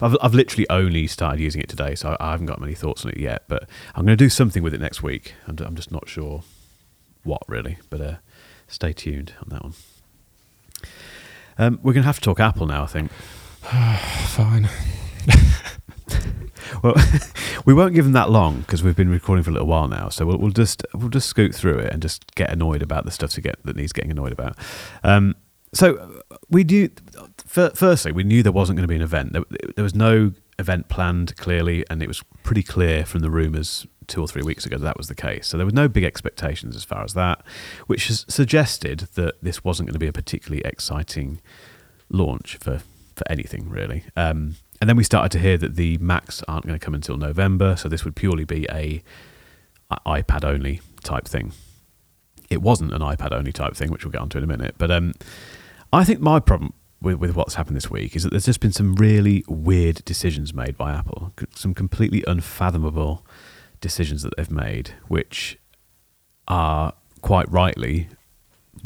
I've, I've literally only started using it today, so I haven't got many thoughts on it yet. But I'm going to do something with it next week. I'm, I'm just not sure what really, but uh, stay tuned on that one. Um, we're going to have to talk Apple now, I think. Fine. Well, we won't give them that long because we've been recording for a little while now. So we'll, we'll just we'll just scoot through it and just get annoyed about the stuff to get that needs getting annoyed about. Um, so we knew. fir- Firstly, we knew there wasn't going to be an event. There, there was no event planned clearly, and it was pretty clear from the rumours two or three weeks ago that was the case. So there were no big expectations as far as that, which has suggested that this wasn't going to be a particularly exciting launch for for anything really. Um, and then we started to hear that the Macs aren't going to come until November, so this would purely be a iPad only type thing. It wasn't an iPad only type thing, which we'll get onto in a minute. But um, I think my problem with, with what's happened this week is that there's just been some really weird decisions made by Apple, some completely unfathomable decisions that they've made, which are quite rightly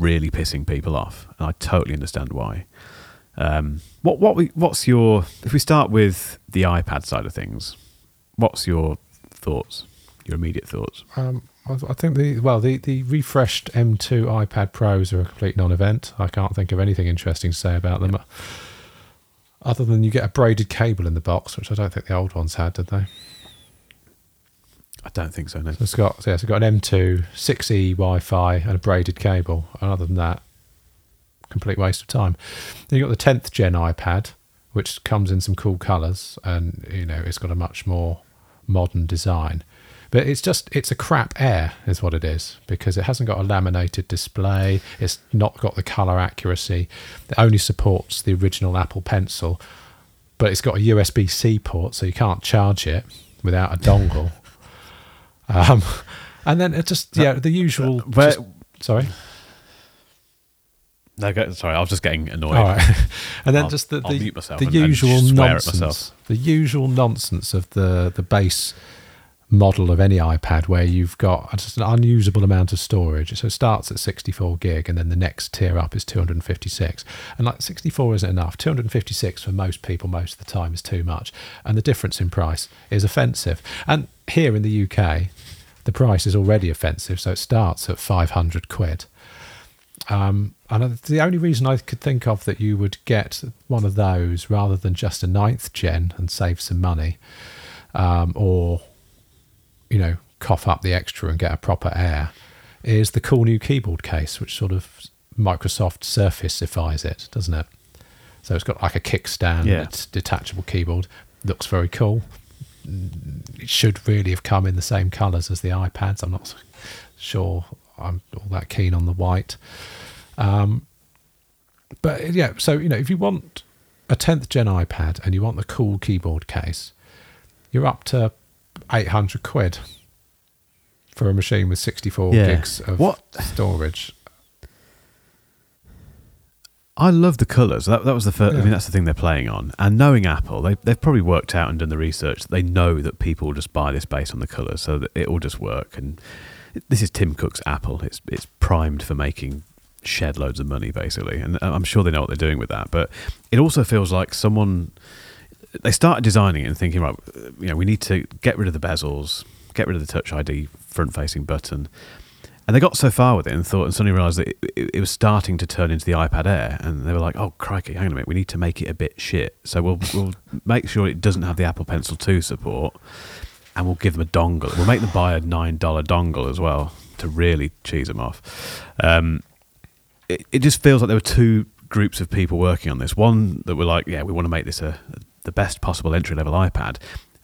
really pissing people off, and I totally understand why. Um, what what we what's your if we start with the iPad side of things, what's your thoughts? Your immediate thoughts? Um, I I think the well the, the refreshed M2 iPad Pros are a complete non-event. I can't think of anything interesting to say about them, other than you get a braided cable in the box, which I don't think the old ones had, did they? I don't think so. No. So it's got so yeah, it's got an M2, 6E Wi-Fi, and a braided cable. And other than that, complete waste of time. Then you got the 10th gen iPad, which comes in some cool colours, and you know it's got a much more modern design. But it's just it's a crap Air, is what it is, because it hasn't got a laminated display. It's not got the colour accuracy. It only supports the original Apple Pencil, but it's got a USB C port, so you can't charge it without a dongle. Um, and then it just yeah the usual. Where- just- sorry. No, go, sorry, I was just getting annoyed. All right. and then I'll- just the, the, mute myself the and- and usual at nonsense. The usual nonsense of the the base model of any iPad where you've got just an unusable amount of storage. So it starts at 64 gig and then the next tier up is 256. And like 64 isn't enough. 256 for most people most of the time is too much. And the difference in price is offensive. And here in the UK, the price is already offensive. So it starts at 500 quid. Um, and the only reason I could think of that you would get one of those rather than just a ninth gen and save some money, um, or you know, cough up the extra and get a proper Air, is the cool new keyboard case, which sort of Microsoft Surfaceifies it, doesn't it? So it's got like a kickstand, Yeah. detachable keyboard, looks very cool. It should really have come in the same colours as the iPads. I'm not sure I'm all that keen on the white. Um, but yeah, so you know, if you want a 10th gen iPad and you want the cool keyboard case, you're up to eight hundred quid for a machine with sixty four Yeah. gigs of What- storage. I love the colours. That, that was the first. I mean, that's the thing they're playing on. And knowing Apple, they, they've probably worked out and done the research. That they know that people will just buy this based on the colours, so that it will just work. And this is Tim Cook's Apple. It's it's primed for making shed loads of money, basically. And uh, I'm sure they know what they're doing with that. But it also feels like someone they started designing it and thinking, right, uh, you know, we need to get rid of the bezels, get rid of the Touch ID front-facing button. And they got so far with it and thought, and suddenly realised that it, it, it was starting to turn into the iPad Air, and they were like, "Oh crikey, hang on a minute, we need to make it a bit shit. So we'll we'll make sure it doesn't have the Apple Pencil two support, and we'll give them a dongle. We'll make them buy a nine dollar dongle as well to really cheese them off." Um, it, it just feels like there were two groups of people working on this. One that were like, "Yeah, we want to make this a the best possible entry level iPad."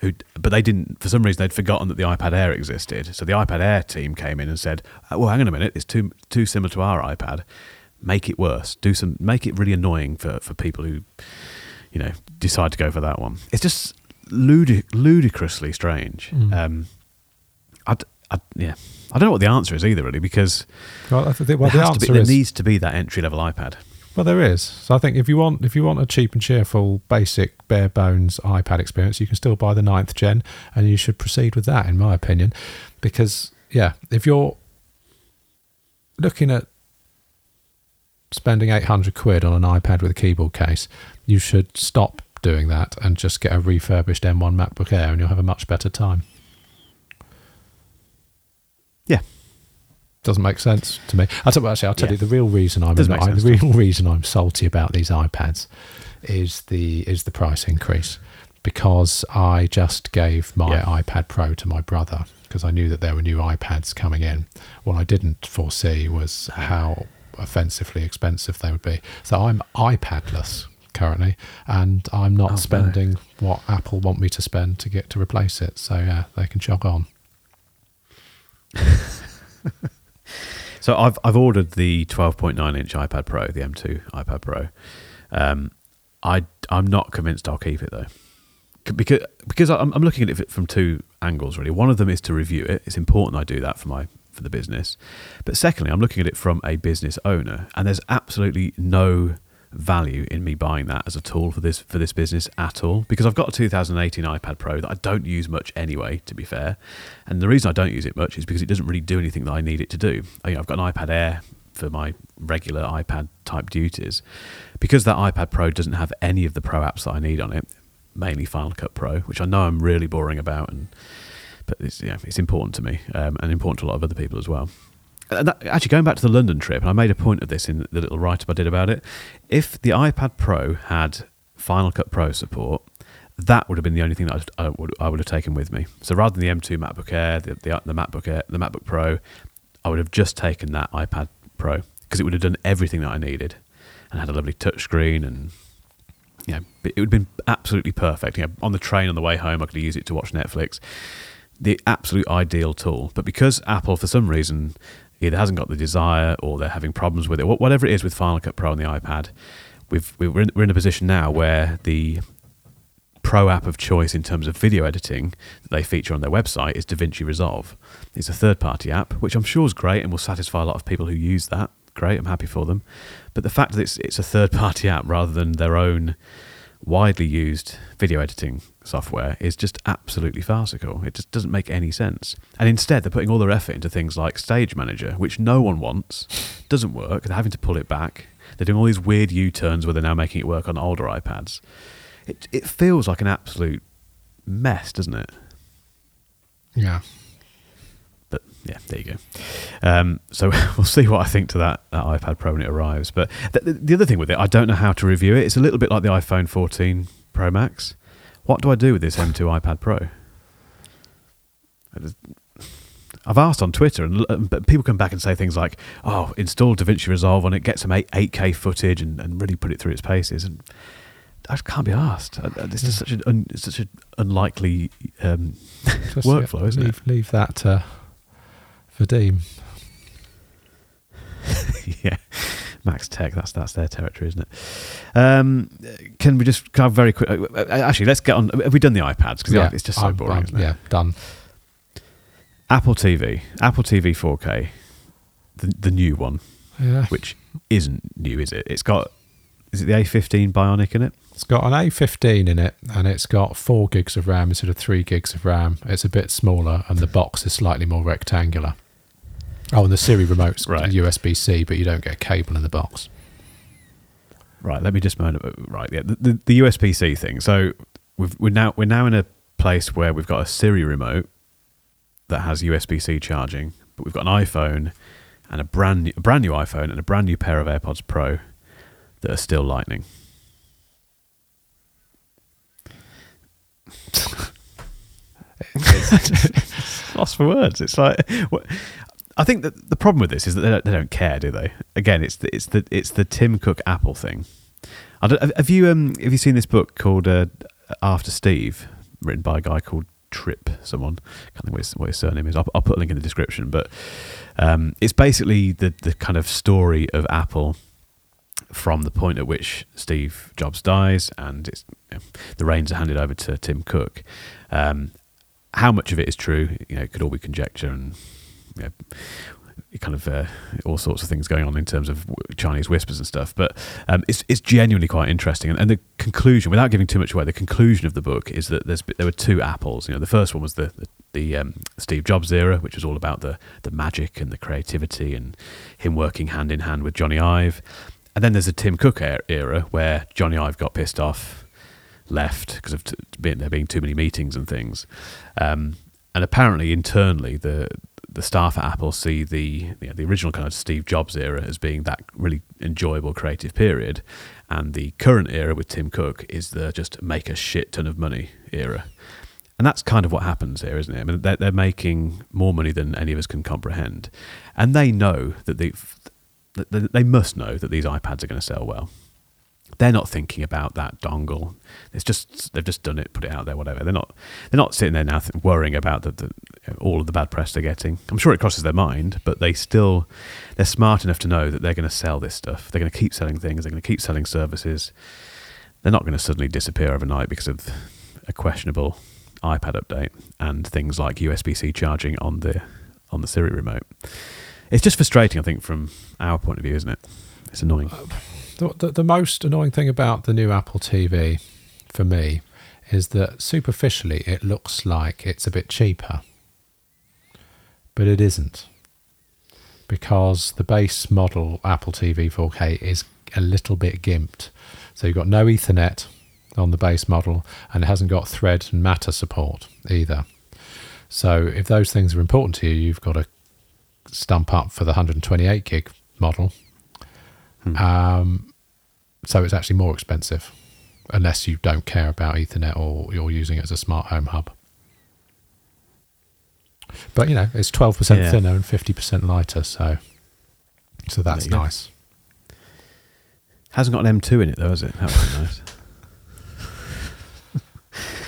Who, but they didn't. For some reason, they'd forgotten that the iPad Air existed. So the iPad Air team came in and said, "Uh, "Well, hang on a minute. It's too too similar to our iPad. Make it worse. Do some. Make it really annoying for for people who, you know, decide to go for that one. It's just ludi- ludicrously strange. Mm. Um, I'd, I'd, yeah, I don't know what the answer is either, really, because Well, I think, well there, the to be, there is needs to be that entry level iPad. Well, there is. So I think if you want if you want a cheap and cheerful, basic, bare bones iPad experience, you can still buy the ninth gen, and you should proceed with that, in my opinion, because yeah, if you're looking at spending eight hundred quid on an iPad with a keyboard case, you should stop doing that and just get a refurbished M1 MacBook Air, and you'll have a much better time. Yeah. Doesn't make sense to me. I'll tell, actually, I'll tell Yeah. you the real reason I'm I, the real reason I'm salty about these iPads is the is the price increase because I just gave my Yeah. iPad Pro to my brother because I knew that there were new iPads coming in. What I didn't foresee was how offensively expensive they would be. So I'm iPadless currently, and I'm not Oh, no. spending what Apple want me to spend to get to replace it. So yeah, they can jog on. So I've I've ordered the 12.9 inch iPad Pro, the M2 iPad Pro. Um, I I'm not convinced I'll keep it though, because because I'm I'm looking at it from two angles really. One of them is to review it. It's important I do that for my for the business. But secondly, I'm looking at it from a business owner, and there's absolutely no value in me buying that as a tool for this for this business at all. Because I've got a 2018 iPad Pro that I don't use much anyway to be fair. And the reason I don't use it much is because it doesn't really do anything that I need it to do. You know, I've got an iPad Air for my regular iPad type duties. Because that iPad Pro doesn't have any of the pro apps that I need on it mainly Final Cut Pro which I know I'm really boring about and but it's yeah, it's important to me um, and important to a lot of other people as well. And that, actually, going back to the London trip, and I made a point of this in the little write up I did about it. If the iPad Pro had Final Cut Pro support, that would have been the only thing that I, I would I would have taken with me. So rather than the M2 MacBook Air, the, the, the MacBook Air, the MacBook Pro, I would have just taken that iPad Pro because it would have done everything that I needed and had a lovely touchscreen and you know, it would have been absolutely perfect. You know, on the train on the way home, I could use it to watch Netflix. The absolute ideal tool. But because Apple, for some reason, either hasn't got the desire or they're having problems with it, whatever it is with Final Cut Pro on the iPad, we've, we're, in, we're in a position now where the pro app of choice in terms of video editing that they feature on their website is DaVinci Resolve. It's a third party app, which I'm sure is great and will satisfy a lot of people who use that. Great, I'm happy for them. But the fact that it's, it's a third party app rather than their own widely used video editing software is just absolutely farcical. It just doesn't make any sense. And instead, they're putting all their effort into things like Stage Manager, which no one wants, doesn't work. They're having to pull it back. They're doing all these weird U turns where they're now making it work on older iPads. It, it feels like an absolute mess, doesn't it? Yeah. But yeah, there you go. Um, so we'll see what I think to that, that iPad Pro when it arrives. But th- th- the other thing with it, I don't know how to review it. It's a little bit like the iPhone 14 Pro Max. What do I do with this M2 iPad Pro? I've asked on Twitter, and but people come back and say things like, "Oh, install DaVinci Resolve on it, get some 8, 8K footage, and, and really put it through its paces." And I just can't be asked. This is such an un, such an unlikely um, Just, workflow, yeah, isn't leave, Leave that uh, for Dean. yeah, Max Tech, that's that's their territory, isn't it? Um, can we just of very quick? uh, uh, Actually, let's get on. Have we done the iPads? Because it's just so I'm- boring. I'm- isn't it? yeah, done. Apple TV, Apple TV 4K, the the new one, Yeah. which isn't new, is it? It's got is it the A15 Bionic in it? It's got an A15 in it, and it's got four gigs of RAM instead of three gigs of RAM. It's a bit smaller, and the box is slightly more rectangular. Oh, and the Siri remote's Right. USB C, but you don't get a cable in the box. Right. Let me just mind. Right. Yeah. The, the, the USB C thing. So we've, we're now we're now in a place where we've got a Siri remote that has USB C charging, but we've got an iPhone and a brand new, a brand new iPhone and a brand new pair of AirPods Pro that are still Lightning. Lost for words. It's like what, I think that the problem with this is that they don't, they don't care, do they? Again, it's the, it's the it's the Tim Cook Apple thing. Have- you um have you seen this book called uh, After Steve, written by a guy called Tripp? Someone I can't think what his, what his surname is. I'll, I'll put a link in the description. But um, it's basically the the kind of story of Apple from the point at which Steve Jobs dies and it's, you know, the reins are handed over to Tim Cook. Um, how much of it is true? You know, it could all be conjecture and you know, kind of uh, all sorts of things going on in terms of Chinese whispers and stuff. But um, it's it's genuinely quite interesting. And, and the conclusion, without giving too much away, the conclusion of the book is that there's there were two apples. You know, the first one was the the, the um, Steve Jobs era, which was all about the the magic and the creativity and him working hand in hand with Jony Ive. And then there's a Tim Cook er- era where Jony Ive got pissed off, left because of t- there being too many meetings and things. Um, and apparently, internally, the the staff at Apple see the you know, the original kind of Steve Jobs era as being that really enjoyable creative period, and the current era with Tim Cook is the just make a shit ton of money era. And that's kind of what happens here, isn't it? I mean, they're, they're making more money than any of us can comprehend, and they know that they they they must know that these iPads are going to sell well. They're not thinking about that dongle. It's just they've just done it, put it out there, whatever. They're not they're not sitting there now th- worrying about the, the all of the bad press they're getting. I'm sure it crosses their mind, but they still they're smart enough to know that they're going to sell this stuff. They're going to keep selling things. They're going to keep selling services. They're not going to suddenly disappear overnight because of a questionable iPad update and things like USB-C charging on the on the Siri remote. It's just frustrating, I think, from our point of view, isn't it? It's annoying. Uh, The, the, the most annoying thing about the new Apple TV for me is that superficially it looks like it's a bit cheaper, but it isn't. Because the base model Apple TV 4K is a little bit gimped. So you've got no Ethernet on the base model, and it hasn't got Thread and Matter support either. So if those things are important to you, you've got to stump up for the 128 gig model. Um, so it's actually more expensive, unless you don't care about Ethernet or you're using it as a smart home hub. But you know, it's twelve percent Yeah. thinner and fifty percent lighter, so so that's go. nice. Hasn't got an M2 in it though, has it? That would be nice.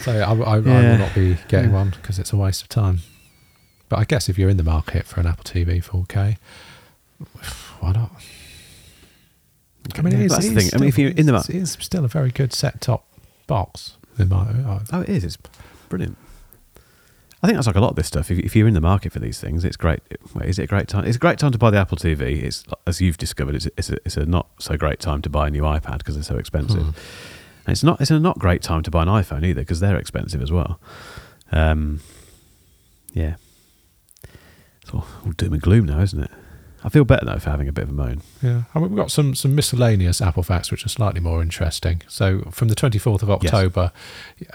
So I, I, I will not be getting one because it's a waste of time. But I guess if you're in the market for an Apple TV 4K, why not? I mean, Yeah, it is, that's it the is thing. I mean, if you're in the it's- it's still a very good set top box. In my, I- Oh, it is. It's brilliant. I think that's like a lot of this stuff. If, if you're in the market for these things, it's great. Wait, is it a great time? It's a great time to buy the Apple TV. It's as you've discovered, it's it's a, it's a not so great time to buy a new iPad because they're so expensive. Hmm. And it's not it's a not great time to buy an iPhone either because they're expensive as well. Um, yeah, it's all, all doom and gloom now, isn't it? I feel better though for having a bit of a moan. Yeah, I mean, we've got some some miscellaneous Apple facts which are slightly more interesting. So, from the twenty fourth of October,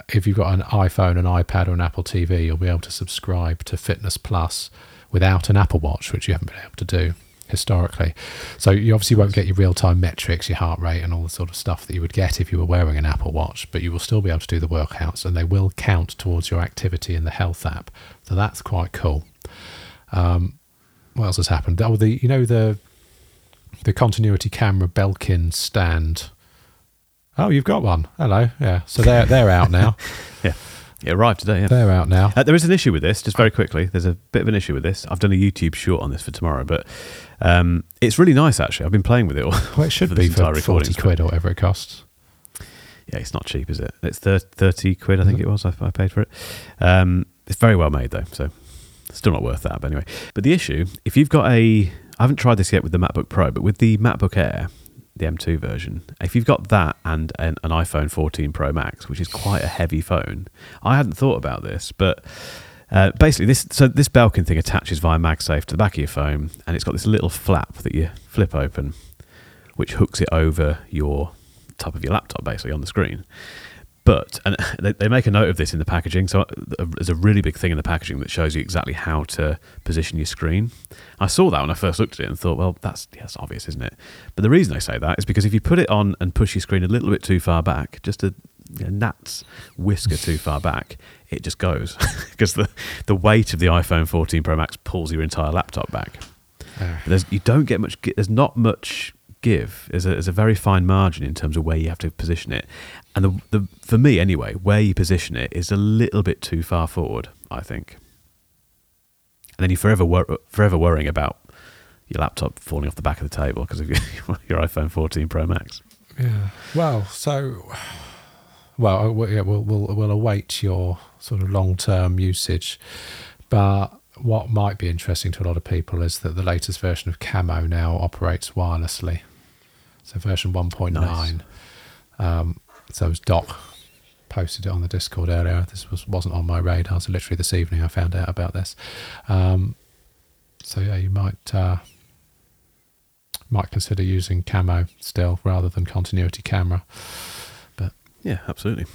if you've got an iPhone, an iPad, or an Apple TV, you'll be able to subscribe to Fitness Plus without an Apple Watch, which you haven't been able to do historically. So, you obviously won't get your real time metrics, your heart rate, and all the sort of stuff that you would get if you were wearing an Apple Watch. But you will still be able to do the workouts, and they will count towards your activity in the Health app. So that's quite cool. Um, what else has happened? Oh, the you know the the continuity camera Belkin stand. Oh, you've got one. Hello. Yeah. So they're they're out now. Yeah. It arrived today. Yeah. They're out now. Uh, there is an issue with this, just very quickly. There's a bit of an issue with this. I've done a YouTube short on this for tomorrow, but um, it's really nice actually. I've been playing with it. All, Well, it should for be for forty quid or whatever it costs. Yeah, it's not cheap, is it? It's thir- 30 quid, I think Mhm. it was. I, I paid for it. Um, it's very well made, though, so still not worth that. But anyway, but the issue, if you've got a, I haven't tried this yet with the MacBook Pro, but with the MacBook Air, the M2 version, if you've got that and an, an iPhone 14 Pro Max, which is quite a heavy phone, I hadn't thought about this, but. Uh, basically, this so this Belkin thing attaches via MagSafe to the back of your phone, and it's got this little flap that you flip open, which hooks it over your top of your laptop, basically on the screen. But and they, they make a note of this in the packaging. So uh, there's a really big thing in the packaging that shows you exactly how to position your screen. I saw that when I first looked at it and thought, well, that's yeah, obvious, isn't it? But the reason I say that is because if you put it on and push your screen a little bit too far back, just a, a gnat's whisker too far back, it just goes because the the weight of the iPhone 14 Pro Max pulls your entire laptop back. There's you don't get much. There's not much give. is a, there's a very fine margin in terms of where you have to position it, and the, the for me anyway, where you position it is a little bit too far forward. I think, and then you're forever wor- forever worrying about your laptop falling off the back of the table because of your, your iPhone 14 Pro Max. Yeah. Well, so, well, uh, yeah, we'll we'll we'll await your sort of long term usage, but what might be interesting to a lot of people is that the latest version of Camo now operates wirelessly. So version one point nine. Um, so as Doc posted it on the Discord earlier. This was wasn't on my radar. So literally this evening I found out about this. Um, so yeah, you might uh, might consider using Camo still rather than continuity camera But Yeah, absolutely.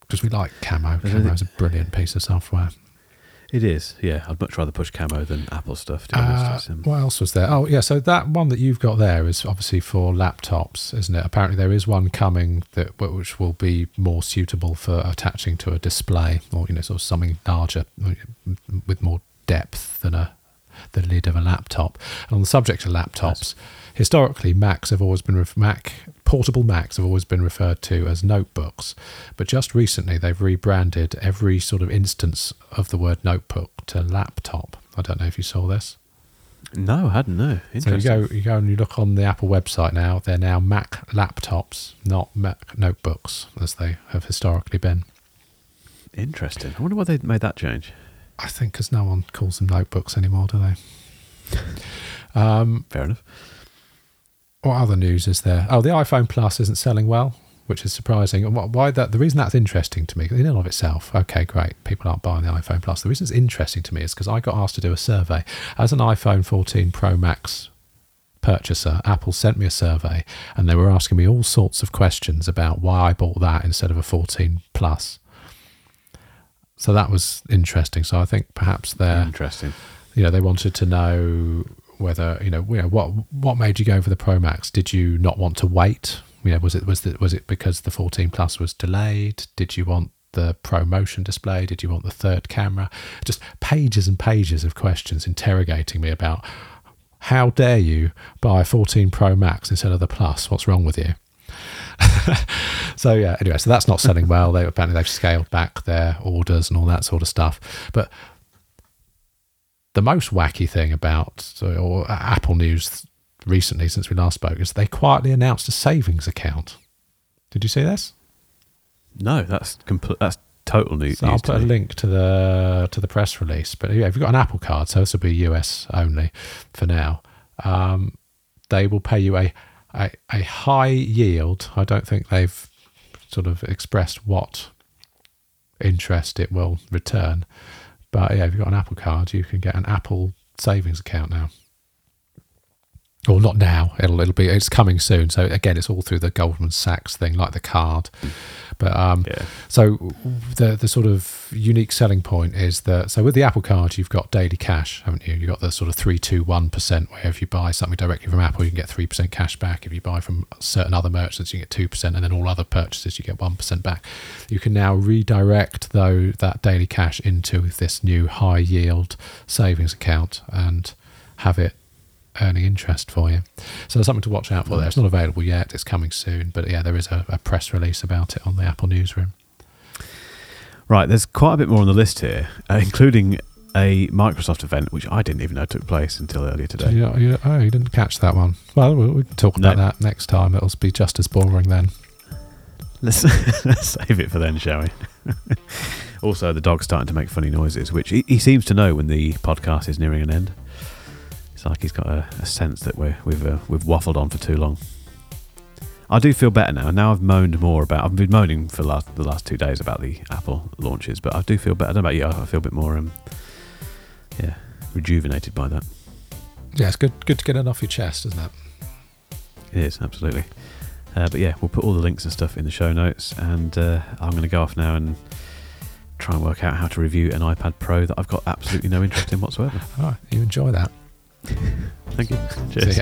because we like Camo. Camo is a brilliant piece of software. It is. Yeah, I'd much rather push camo than Apple stuff. To be honest. Uh, um, what else was there? Oh, yeah. So that one that you've got there is obviously for laptops, isn't it? Apparently, there is one coming that which will be more suitable for attaching to a display, or you know, sort of something larger with more depth than a the lid of a laptop. And on the subject of laptops, historically, Macs have always been Mac portable Macs have always been referred to as notebooks, but just recently they've rebranded every sort of instance of the word notebook to laptop. I don't know if you saw this. no, I hadn't. No, So you go, you go and you look on the Apple website now. They're now Mac laptops, not Mac notebooks, as they have historically been. Interesting. I wonder why they made that change. I think because no one calls them notebooks anymore, do they? um, Fair enough. what other news is there? Oh, the iPhone Plus isn't selling well, which is surprising. And what, why that? The reason that's interesting to me, in and of itself, okay, great, people aren't buying the iPhone Plus. The reason it's interesting to me is because I got asked to do a survey as an iPhone 14 Pro Max purchaser. Apple sent me a survey, and they were asking me all sorts of questions about why I bought that instead of a 14 Plus. So that was interesting. So I think perhaps they're Interesting. you know they wanted to know whether you know, you know what what made you go for the Pro Max? Did you not want to wait? You know, was it was it was it because the 14 Plus was delayed? Did you want the Pro Motion display? Did you want the third camera? Just pages and pages of questions interrogating me about how dare you buy a 14 Pro Max instead of the Plus? What's wrong with you? so yeah, anyway, so that's not selling well. They apparently they've scaled back their orders and all that sort of stuff. But the most wacky thing about or Apple News recently, since we last spoke, is they quietly announced a savings account. Did you see this? No, that's complete. That's total news. So I'll put a link to the to the press release. But yeah, if you've got an Apple card, so this will be US only for now. Um, they will pay you a, a a high yield. I don't think they've sort of expressed what interest it will return. But yeah, if you've got an Apple card, you can get an Apple savings account now. Well, not now. It'll it'll be it's coming soon. So again, it's all through the Goldman Sachs thing, like the card. But um, Yeah. so the the sort of unique selling point is that so with the Apple Card you've got daily cash, haven't you? You've got the sort of three two one percent where if you buy something directly from Apple you can get three percent cash back. If you buy from certain other merchants you get two percent, and then all other purchases you get one percent back. You can now redirect though that daily cash into this new high yield savings account and have it earning interest for you. So there's something to watch out for there. It's not available yet. It's coming soon, but yeah, there is a, a press release about it on the Apple newsroom. Right, there's quite a bit more on the list here, uh, including a Microsoft event, which I didn't even know took place until earlier today. You, you, oh, you didn't catch that one. Well, we, we can talk about No. that next time. It'll be just as boring then. Let's, let's save it for then, shall we? also, the dog's starting to make funny noises, which he, he seems to know when the podcast is nearing an end. It's like he's got a, a sense that we're, we've uh, we've waffled on for too long. I do feel better now. Now I've moaned more about. I've been moaning for the last, the last two days about the Apple launches, but I do feel better. I don't know about you. I feel a bit more, um, yeah, rejuvenated by that. Yeah, it's good. Good to get it off your chest, isn't it? It is absolutely. Uh, but yeah, we'll put all the links and stuff in the show notes, and uh, I'm going to go off now and try and work out how to review an iPad Pro that I've got absolutely no interest in whatsoever. All right, you enjoy that. Thank you. Cheers.